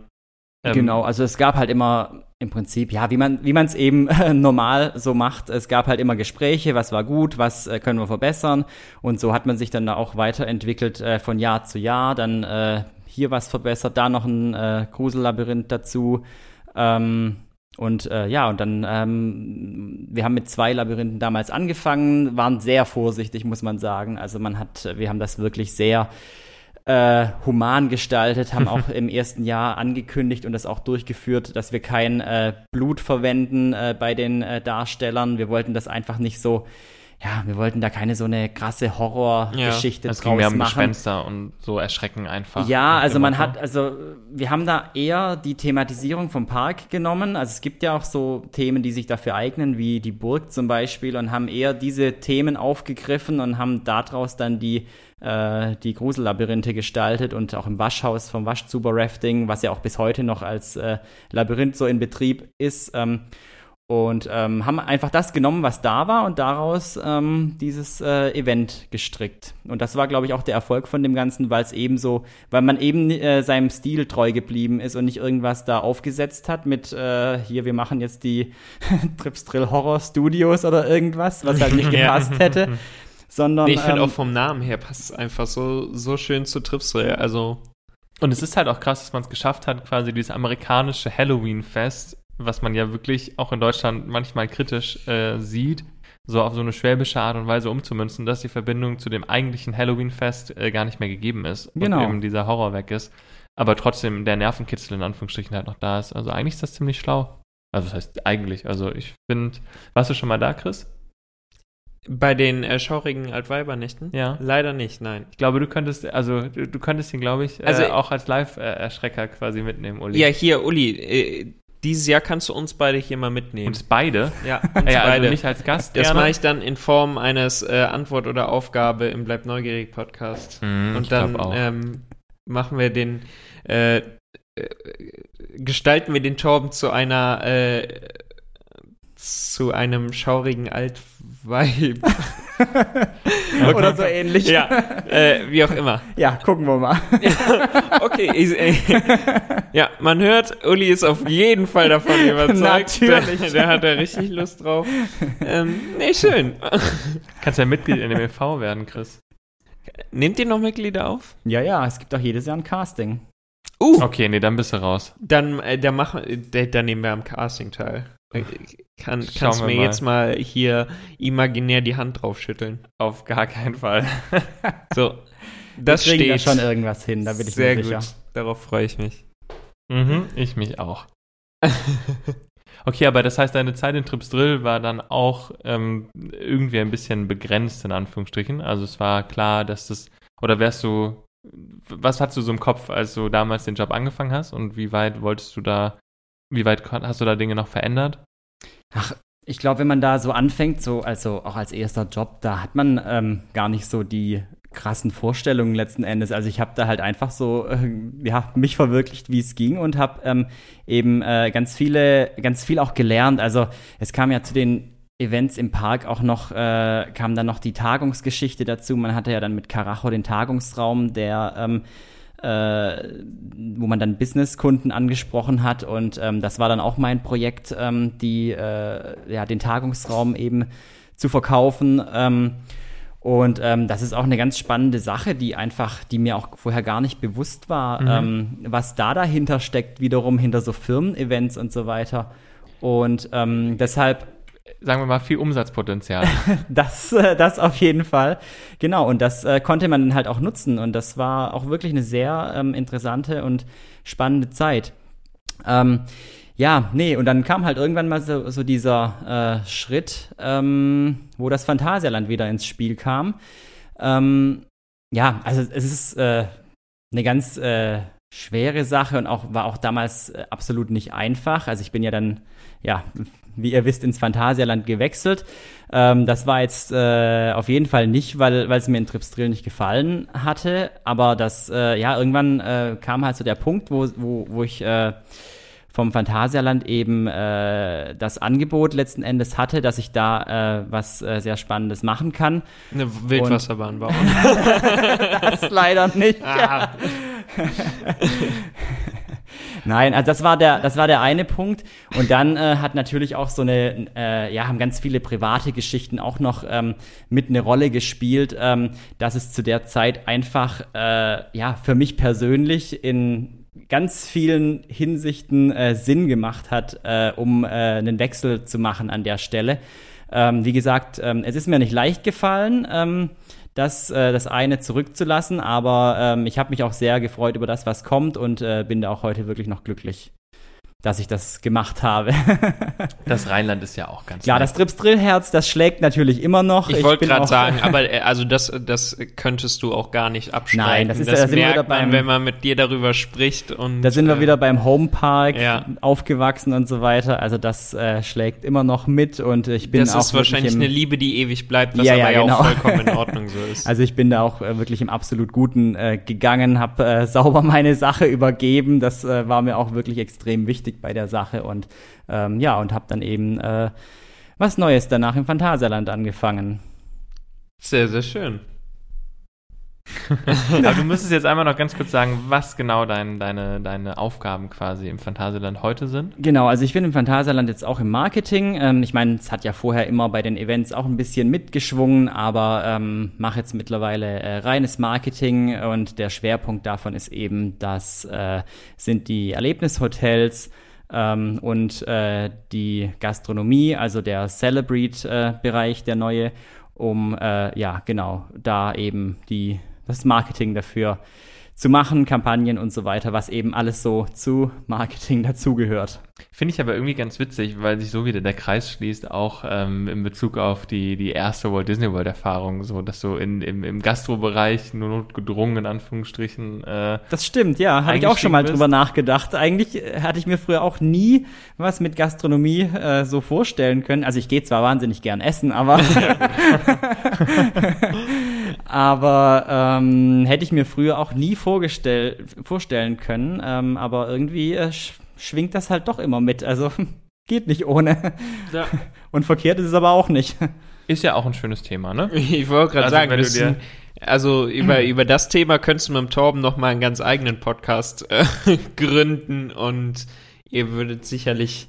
ähm, Genau, also es gab halt immer im Prinzip, ja, wie man wie es eben normal so macht. Es gab halt immer Gespräche, was war gut, was äh, können wir verbessern und so hat man sich dann da auch weiterentwickelt äh, von Jahr zu Jahr. Dann äh, hier was verbessert, da noch ein äh, Grusellabyrinth dazu. Ähm, und äh, ja, und dann, ähm, wir haben mit zwei Labyrinthen damals angefangen, waren sehr vorsichtig, muss man sagen. Also man hat, wir haben das wirklich sehr äh, human gestaltet, haben auch im ersten Jahr angekündigt und das auch durchgeführt, dass wir kein äh, Blut verwenden äh, bei den äh, Darstellern. Wir wollten das einfach nicht so, ja, wir wollten da keine so eine krasse Horrorgeschichte Es draus ging mehr um machen. Gespenster und so Erschrecken einfach. Ja, also man hat, also wir haben da eher die Thematisierung vom Park genommen. Also es gibt ja auch so Themen, die sich dafür eignen, wie die Burg zum Beispiel, und haben eher diese Themen aufgegriffen und haben daraus dann die, äh, die Grusellabyrinthe gestaltet und auch im Waschhaus vom Waschzuber-Rafting, was ja auch bis heute noch als äh, Labyrinth so in Betrieb ist. Ähm, und ähm, haben einfach das genommen, was da war und daraus ähm, dieses äh, Event gestrickt. Und das war, glaube ich, auch der Erfolg von dem Ganzen, weil es eben so, weil man eben äh, seinem Stil treu geblieben ist und nicht irgendwas da aufgesetzt hat mit äh, hier, wir machen jetzt die Trips Drill Horror Studios oder irgendwas, was halt nicht gepasst hätte. Sondern Nee, ich finde ähm, auch vom Namen her passt es einfach so, so schön zu Tripsdrill. Also, Und es ist halt auch krass, dass man es geschafft hat, quasi dieses amerikanische Halloween-Fest, was man ja wirklich auch in Deutschland manchmal kritisch äh, sieht, so auf so eine schwäbische Art und Weise umzumünzen, dass die Verbindung zu dem eigentlichen Halloween-Fest äh, gar nicht mehr gegeben ist und Genau. eben dieser Horror weg ist. Aber trotzdem der Nervenkitzel in Anführungsstrichen halt noch da ist. Also eigentlich ist das ziemlich schlau. Also das heißt eigentlich, also ich finde, warst du schon mal da, Chris? bei den äh, schaurigen Altweibernächten? Ja. Leider nicht, nein. Ich glaube, du könntest, also du, du könntest ihn, glaube ich, Also- äh, auch als Live-Erschrecker quasi mitnehmen, Uli. Ja, hier, Uli, äh, dieses Jahr kannst du uns beide hier mal mitnehmen. Uns beide. ja, uns Ja, beide. also nicht als Gast. das gerne. mache ich dann in Form eines äh, Antwort oder Aufgabe im Bleib neugierig Podcast. Mhm, Und dann ähm, machen wir den, äh, äh, gestalten wir den Torben zu einer, äh, zu einem schaurigen Altweib. oder so ähnlich. ja, äh, wie auch immer. ja, gucken wir mal. Okay, ich, äh, ja, man hört, Uli ist auf jeden Fall davon überzeugt. Natürlich. Da, da hat er richtig Lust drauf. Ähm, nee, schön. Kannst ja Mitglied in dem e.V. werden, Chris. Nehmt ihr noch Mitglieder auf? Ja, ja, es gibt auch jedes Jahr ein Casting. Uh, Okay, nee, dann bist du raus. dann, äh, dann, machen, äh, dann nehmen wir am Casting teil. Äh, Kann, kannst mir mal. jetzt mal hier imaginär die Hand drauf schütteln. Auf gar keinen Fall. So, das steht. da schon irgendwas hin, da bin ich Sehr mir sicher. gut. Darauf freue ich mich. mhm, ich mich auch. Okay, aber das heißt, deine Zeit in Trips Drill war dann auch ähm, irgendwie ein bisschen begrenzt, in Anführungsstrichen. Also es war klar, dass das, oder wärst du, was hattest du so im Kopf, als du damals den Job angefangen hast und wie weit wolltest du da, wie weit hast du da Dinge noch verändert? Ach, ich glaube, wenn man da so anfängt, so also auch als erster Job, da hat man ähm, gar nicht so die krassen Vorstellungen letzten Endes. Also ich habe da halt einfach so äh, ja mich verwirklicht, wie es ging und habe ähm, eben äh, ganz viele, ganz viel auch gelernt. Also es kam ja zu den Events im Park auch noch, äh, kam dann noch die Tagungsgeschichte dazu. Man hatte ja dann mit Carajo den Tagungsraum, der ähm, äh, wo man dann Businesskunden angesprochen hat und ähm, das war dann auch mein Projekt, ähm, die äh, ja den Tagungsraum eben zu verkaufen. Ähm, und ähm, das ist auch eine ganz spannende Sache, die einfach, die mir auch vorher gar nicht bewusst war, Mhm. ähm, was da dahinter steckt, wiederum hinter so Firmen-Events und so weiter. Und ähm, deshalb Sagen wir mal, viel Umsatzpotenzial. das, äh, das auf jeden Fall. Genau, und das äh, konnte man dann halt auch nutzen. Und das war auch wirklich eine sehr ähm, interessante und spannende Zeit. Ähm, ja, nee, und dann kam halt irgendwann mal so, so dieser äh, Schritt, ähm, wo das Phantasialand wieder ins Spiel kam. Ähm, ja, also es ist äh, eine ganz äh, schwere Sache und auch war auch damals äh, absolut nicht einfach. Also ich bin ja dann, ja, wie ihr wisst, ins Phantasialand gewechselt. Ähm, das war jetzt äh, auf jeden Fall nicht, weil weil es mir in Tripsdrill nicht gefallen hatte, aber das, äh, ja, irgendwann äh, kam halt so der Punkt, wo, wo, wo ich äh, vom Phantasialand eben äh, das Angebot letzten Endes hatte, dass ich da äh, was äh, sehr Spannendes machen kann. Eine Wildwasserbahn bauen. Das leider nicht. ah, Nein, also das war der, das war der eine Punkt. Und dann äh, hat natürlich auch so eine, äh, ja, haben ganz viele private Geschichten auch noch ähm, mit eine Rolle gespielt, ähm, dass es zu der Zeit einfach, äh, ja, für mich persönlich in ganz vielen Hinsichten äh, Sinn gemacht hat, äh, um äh, einen Wechsel zu machen an der Stelle. Ähm, wie gesagt, ähm, es ist mir nicht leicht gefallen. Ähm, das, äh, das eine zurückzulassen. Aber ähm, ich habe mich auch sehr gefreut über das, was kommt und äh, bin da auch heute wirklich noch glücklich, dass ich das gemacht habe. Das Rheinland ist ja auch ganz ja, nett. das Trips-Drill-Herz, das schlägt natürlich immer noch. ich wollte bin gerade sagen, aber äh, also das, das könntest du auch gar nicht abstreiten. Nein, das ist ja- das da sind wir merkt wieder beim- man, wenn man mit dir darüber spricht. Und, Da sind wir äh, wieder beim Homepark ja. aufgewachsen und so weiter. Also das äh, schlägt immer noch mit und ich bin Das auch ist wahrscheinlich wirklich eine im, Liebe, die ewig bleibt, was Ja, aber ja, ja, genau. auch vollkommen in Ordnung so ist. Also ich bin da auch äh, wirklich im absolut Guten äh, gegangen, habe äh, sauber meine Sache übergeben. Das war mir auch wirklich extrem wichtig bei der Sache und ähm, ja und habe dann eben äh, was Neues danach im Phantasialand angefangen. sehr, sehr schön. Aber du müsstest jetzt einmal noch ganz kurz sagen, was genau dein, deine, deine Aufgaben quasi im Phantasialand heute sind. Genau, also ich bin im Phantasialand jetzt auch im Marketing. Ähm, ich meine, es hat ja vorher immer bei den Events auch ein bisschen mitgeschwungen, aber ähm, mache jetzt mittlerweile äh, reines Marketing und der Schwerpunkt davon ist eben, das äh, sind die Erlebnishotels ähm, und äh, die Gastronomie, also der Celebrate-Bereich, der neue, um äh, ja genau da eben die das Marketing dafür zu machen, Kampagnen und so weiter, was eben alles so zu Marketing dazugehört. Finde ich aber irgendwie ganz witzig, weil sich so wieder der Kreis schließt, auch ähm, in Bezug auf die, die erste Walt Disney World Erfahrung, so dass du in, im, im Gastrobereich nur notgedrungen in Anführungsstrichen äh, Das stimmt, ja, habe ich auch schon mal Eingestiegen drüber nachgedacht. Eigentlich äh, hatte ich mir früher auch nie was mit Gastronomie äh, so vorstellen können. Also ich gehe zwar wahnsinnig gern essen, aber aber ähm, hätte ich mir früher auch nie vorgestell vorstellen können. Ähm, aber irgendwie äh, sch schwingt das halt doch immer mit. Also geht nicht ohne. Ja. Und verkehrt ist es aber auch nicht. ist ja auch ein schönes Thema, ne? Ich wollte gerade Also, sagen, wenn du dir- also über, über das Thema könntest du mit dem Torben noch mal einen ganz eigenen Podcast äh, gründen und ihr würdet sicherlich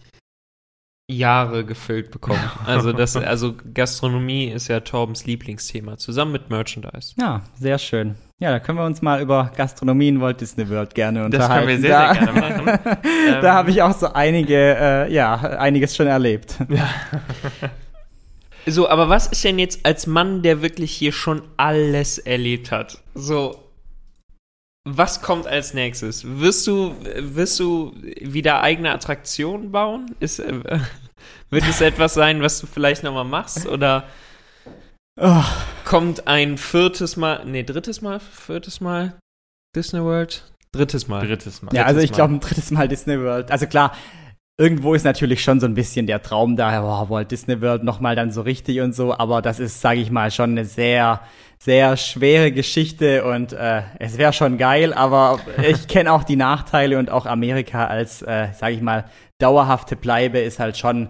Jahre gefüllt bekommen. Also das, also Gastronomie ist ja Torbens Lieblingsthema, zusammen mit Merchandise. Ja, sehr schön. Ja, da können wir uns mal über Gastronomie in Walt Disney World gerne Das unterhalten. können wir sehr, da, sehr gerne machen. Ähm, da habe ich auch so einige, äh, ja, einiges schon erlebt. So, aber was ist denn jetzt als Mann, der wirklich hier schon alles erlebt hat? So, was kommt als nächstes? Wirst du, wirst du wieder eigene Attraktionen bauen? Ist, äh, wird es etwas sein, was du vielleicht nochmal machst? Oder Oh, kommt ein viertes Mal, nee, drittes Mal, viertes Mal Disney World? Drittes Mal. Drittes Mal. ja, also ich glaube ein drittes Mal Disney World. Also klar, irgendwo ist natürlich schon so ein bisschen der Traum da, boah, Walt Disney World nochmal dann so richtig und so, aber das ist, sage ich mal, schon eine sehr, sehr schwere Geschichte und äh, es wäre schon geil, aber ich kenne auch die Nachteile und auch Amerika als, äh, sage ich mal, dauerhafte Bleibe ist halt schon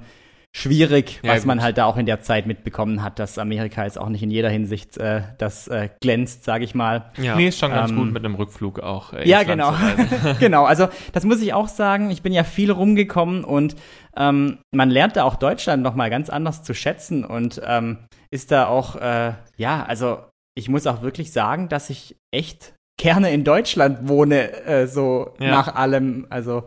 schwierig, Ja, was man gut. halt da auch in der Zeit mitbekommen hat, dass Amerika jetzt auch nicht in jeder Hinsicht äh, das äh, glänzt, sage ich mal. Ja. Nee, ist schon ganz Ähm, gut mit einem Rückflug auch. Äh, Ja, genau. genau, also das muss ich auch sagen. Ich bin ja viel rumgekommen und ähm, man lernt da auch Deutschland noch mal ganz anders zu schätzen und ähm, ist da auch, äh, ja, also ich muss auch wirklich sagen, dass ich echt gerne in Deutschland wohne, äh, so Ja. nach allem, also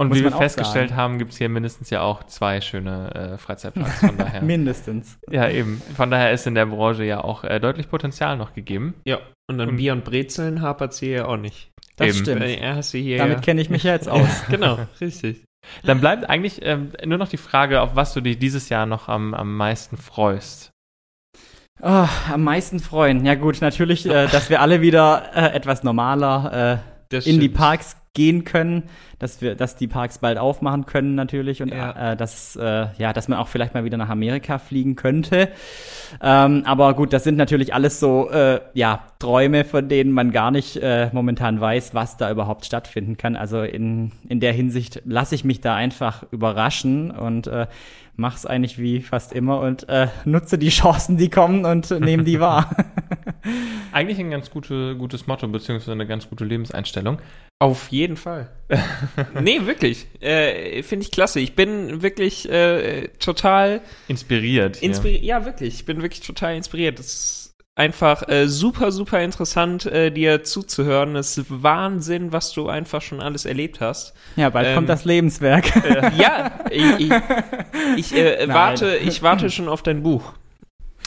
Und Muss wie wir festgestellt sagen. haben, gibt es hier mindestens ja auch zwei schöne äh, Freizeitparks. Von daher. mindestens. ja, eben. Von daher ist in der Branche ja auch äh, deutlich Potenzial noch gegeben. Ja, und dann Und- Bier und Brezeln hapert sie hier auch nicht. Das Eben. stimmt. Äh, Er hast du hier. Damit kenne ich mich ja jetzt aus. genau, richtig. Dann bleibt eigentlich ähm, nur noch die Frage, auf was du dich dieses Jahr noch am, am meisten freust. Oh, am meisten freuen. Ja gut, natürlich, äh, dass wir alle wieder äh, etwas normaler äh, Das in die. Parks gehen können, dass wir, dass die Parks bald aufmachen können natürlich und Ja. äh, dass äh, ja, dass man auch vielleicht mal wieder nach Amerika fliegen könnte. Ähm, aber gut, das sind natürlich alles so äh, ja Träume, von denen man gar nicht äh, momentan weiß, was da überhaupt stattfinden kann. Also in in der Hinsicht lasse ich mich da einfach überraschen und äh, mach's eigentlich wie fast immer und äh, nutze die Chancen, die kommen und nehme die wahr. Eigentlich ein ganz gute, gutes Motto, beziehungsweise eine ganz gute Lebenseinstellung. Auf jeden Fall. nee, wirklich. Äh, Finde ich klasse. Ich bin wirklich äh, total Inspiriert. hier. inspiriert. Ja, wirklich. Ich bin wirklich total inspiriert. Es ist einfach äh, super, super interessant, äh, dir zuzuhören. Es ist Wahnsinn, was du einfach schon alles erlebt hast. ja, bald Ähm, kommt das Lebenswerk. ja, ich, ich, ich äh, warte, ich warte schon auf dein Buch.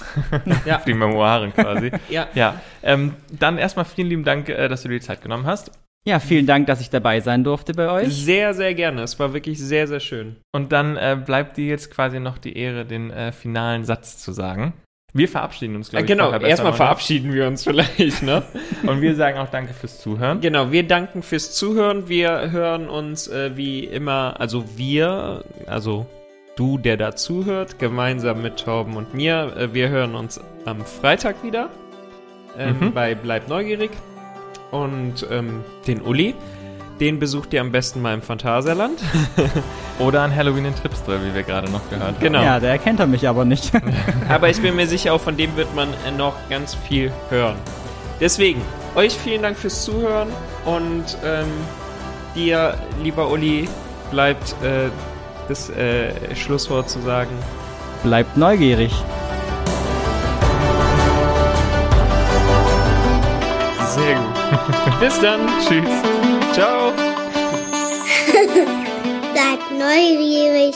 ja, Die Memoiren quasi. ja. ja, ähm, dann erstmal vielen lieben Dank, äh, dass du dir die Zeit genommen hast. Ja, vielen Dank, dass ich dabei sein durfte bei euch. Sehr, sehr gerne. Es war wirklich sehr, sehr schön. Und dann äh, bleibt dir jetzt quasi noch die Ehre, den äh, finalen Satz zu sagen. Wir verabschieden uns, glaube ich. genau, erstmal verabschieden wir uns vielleicht, ne? Und wir sagen auch Danke fürs Zuhören. Genau, wir danken fürs Zuhören. Wir hören uns äh, wie immer, also wir, also du, der da zuhört, gemeinsam mit Torben und mir. Äh, wir hören uns am Freitag wieder ähm, Mhm. bei Bleib Neugierig. Und ähm, den Uli, den besucht ihr am besten mal im Phantasialand. Oder an Halloween in Tripsdrill, wie wir gerade noch gehört haben. Genau. Ja, der erkennt er mich aber nicht. Aber ich bin mir sicher, auch von dem wird man noch ganz viel hören. Deswegen, euch vielen Dank fürs Zuhören und ähm, dir, lieber Uli, bleibt äh, das äh, Schlusswort zu sagen. Bleibt neugierig. Sehr gut. Bis dann. Tschüss. Ciao. Bleibt neugierig.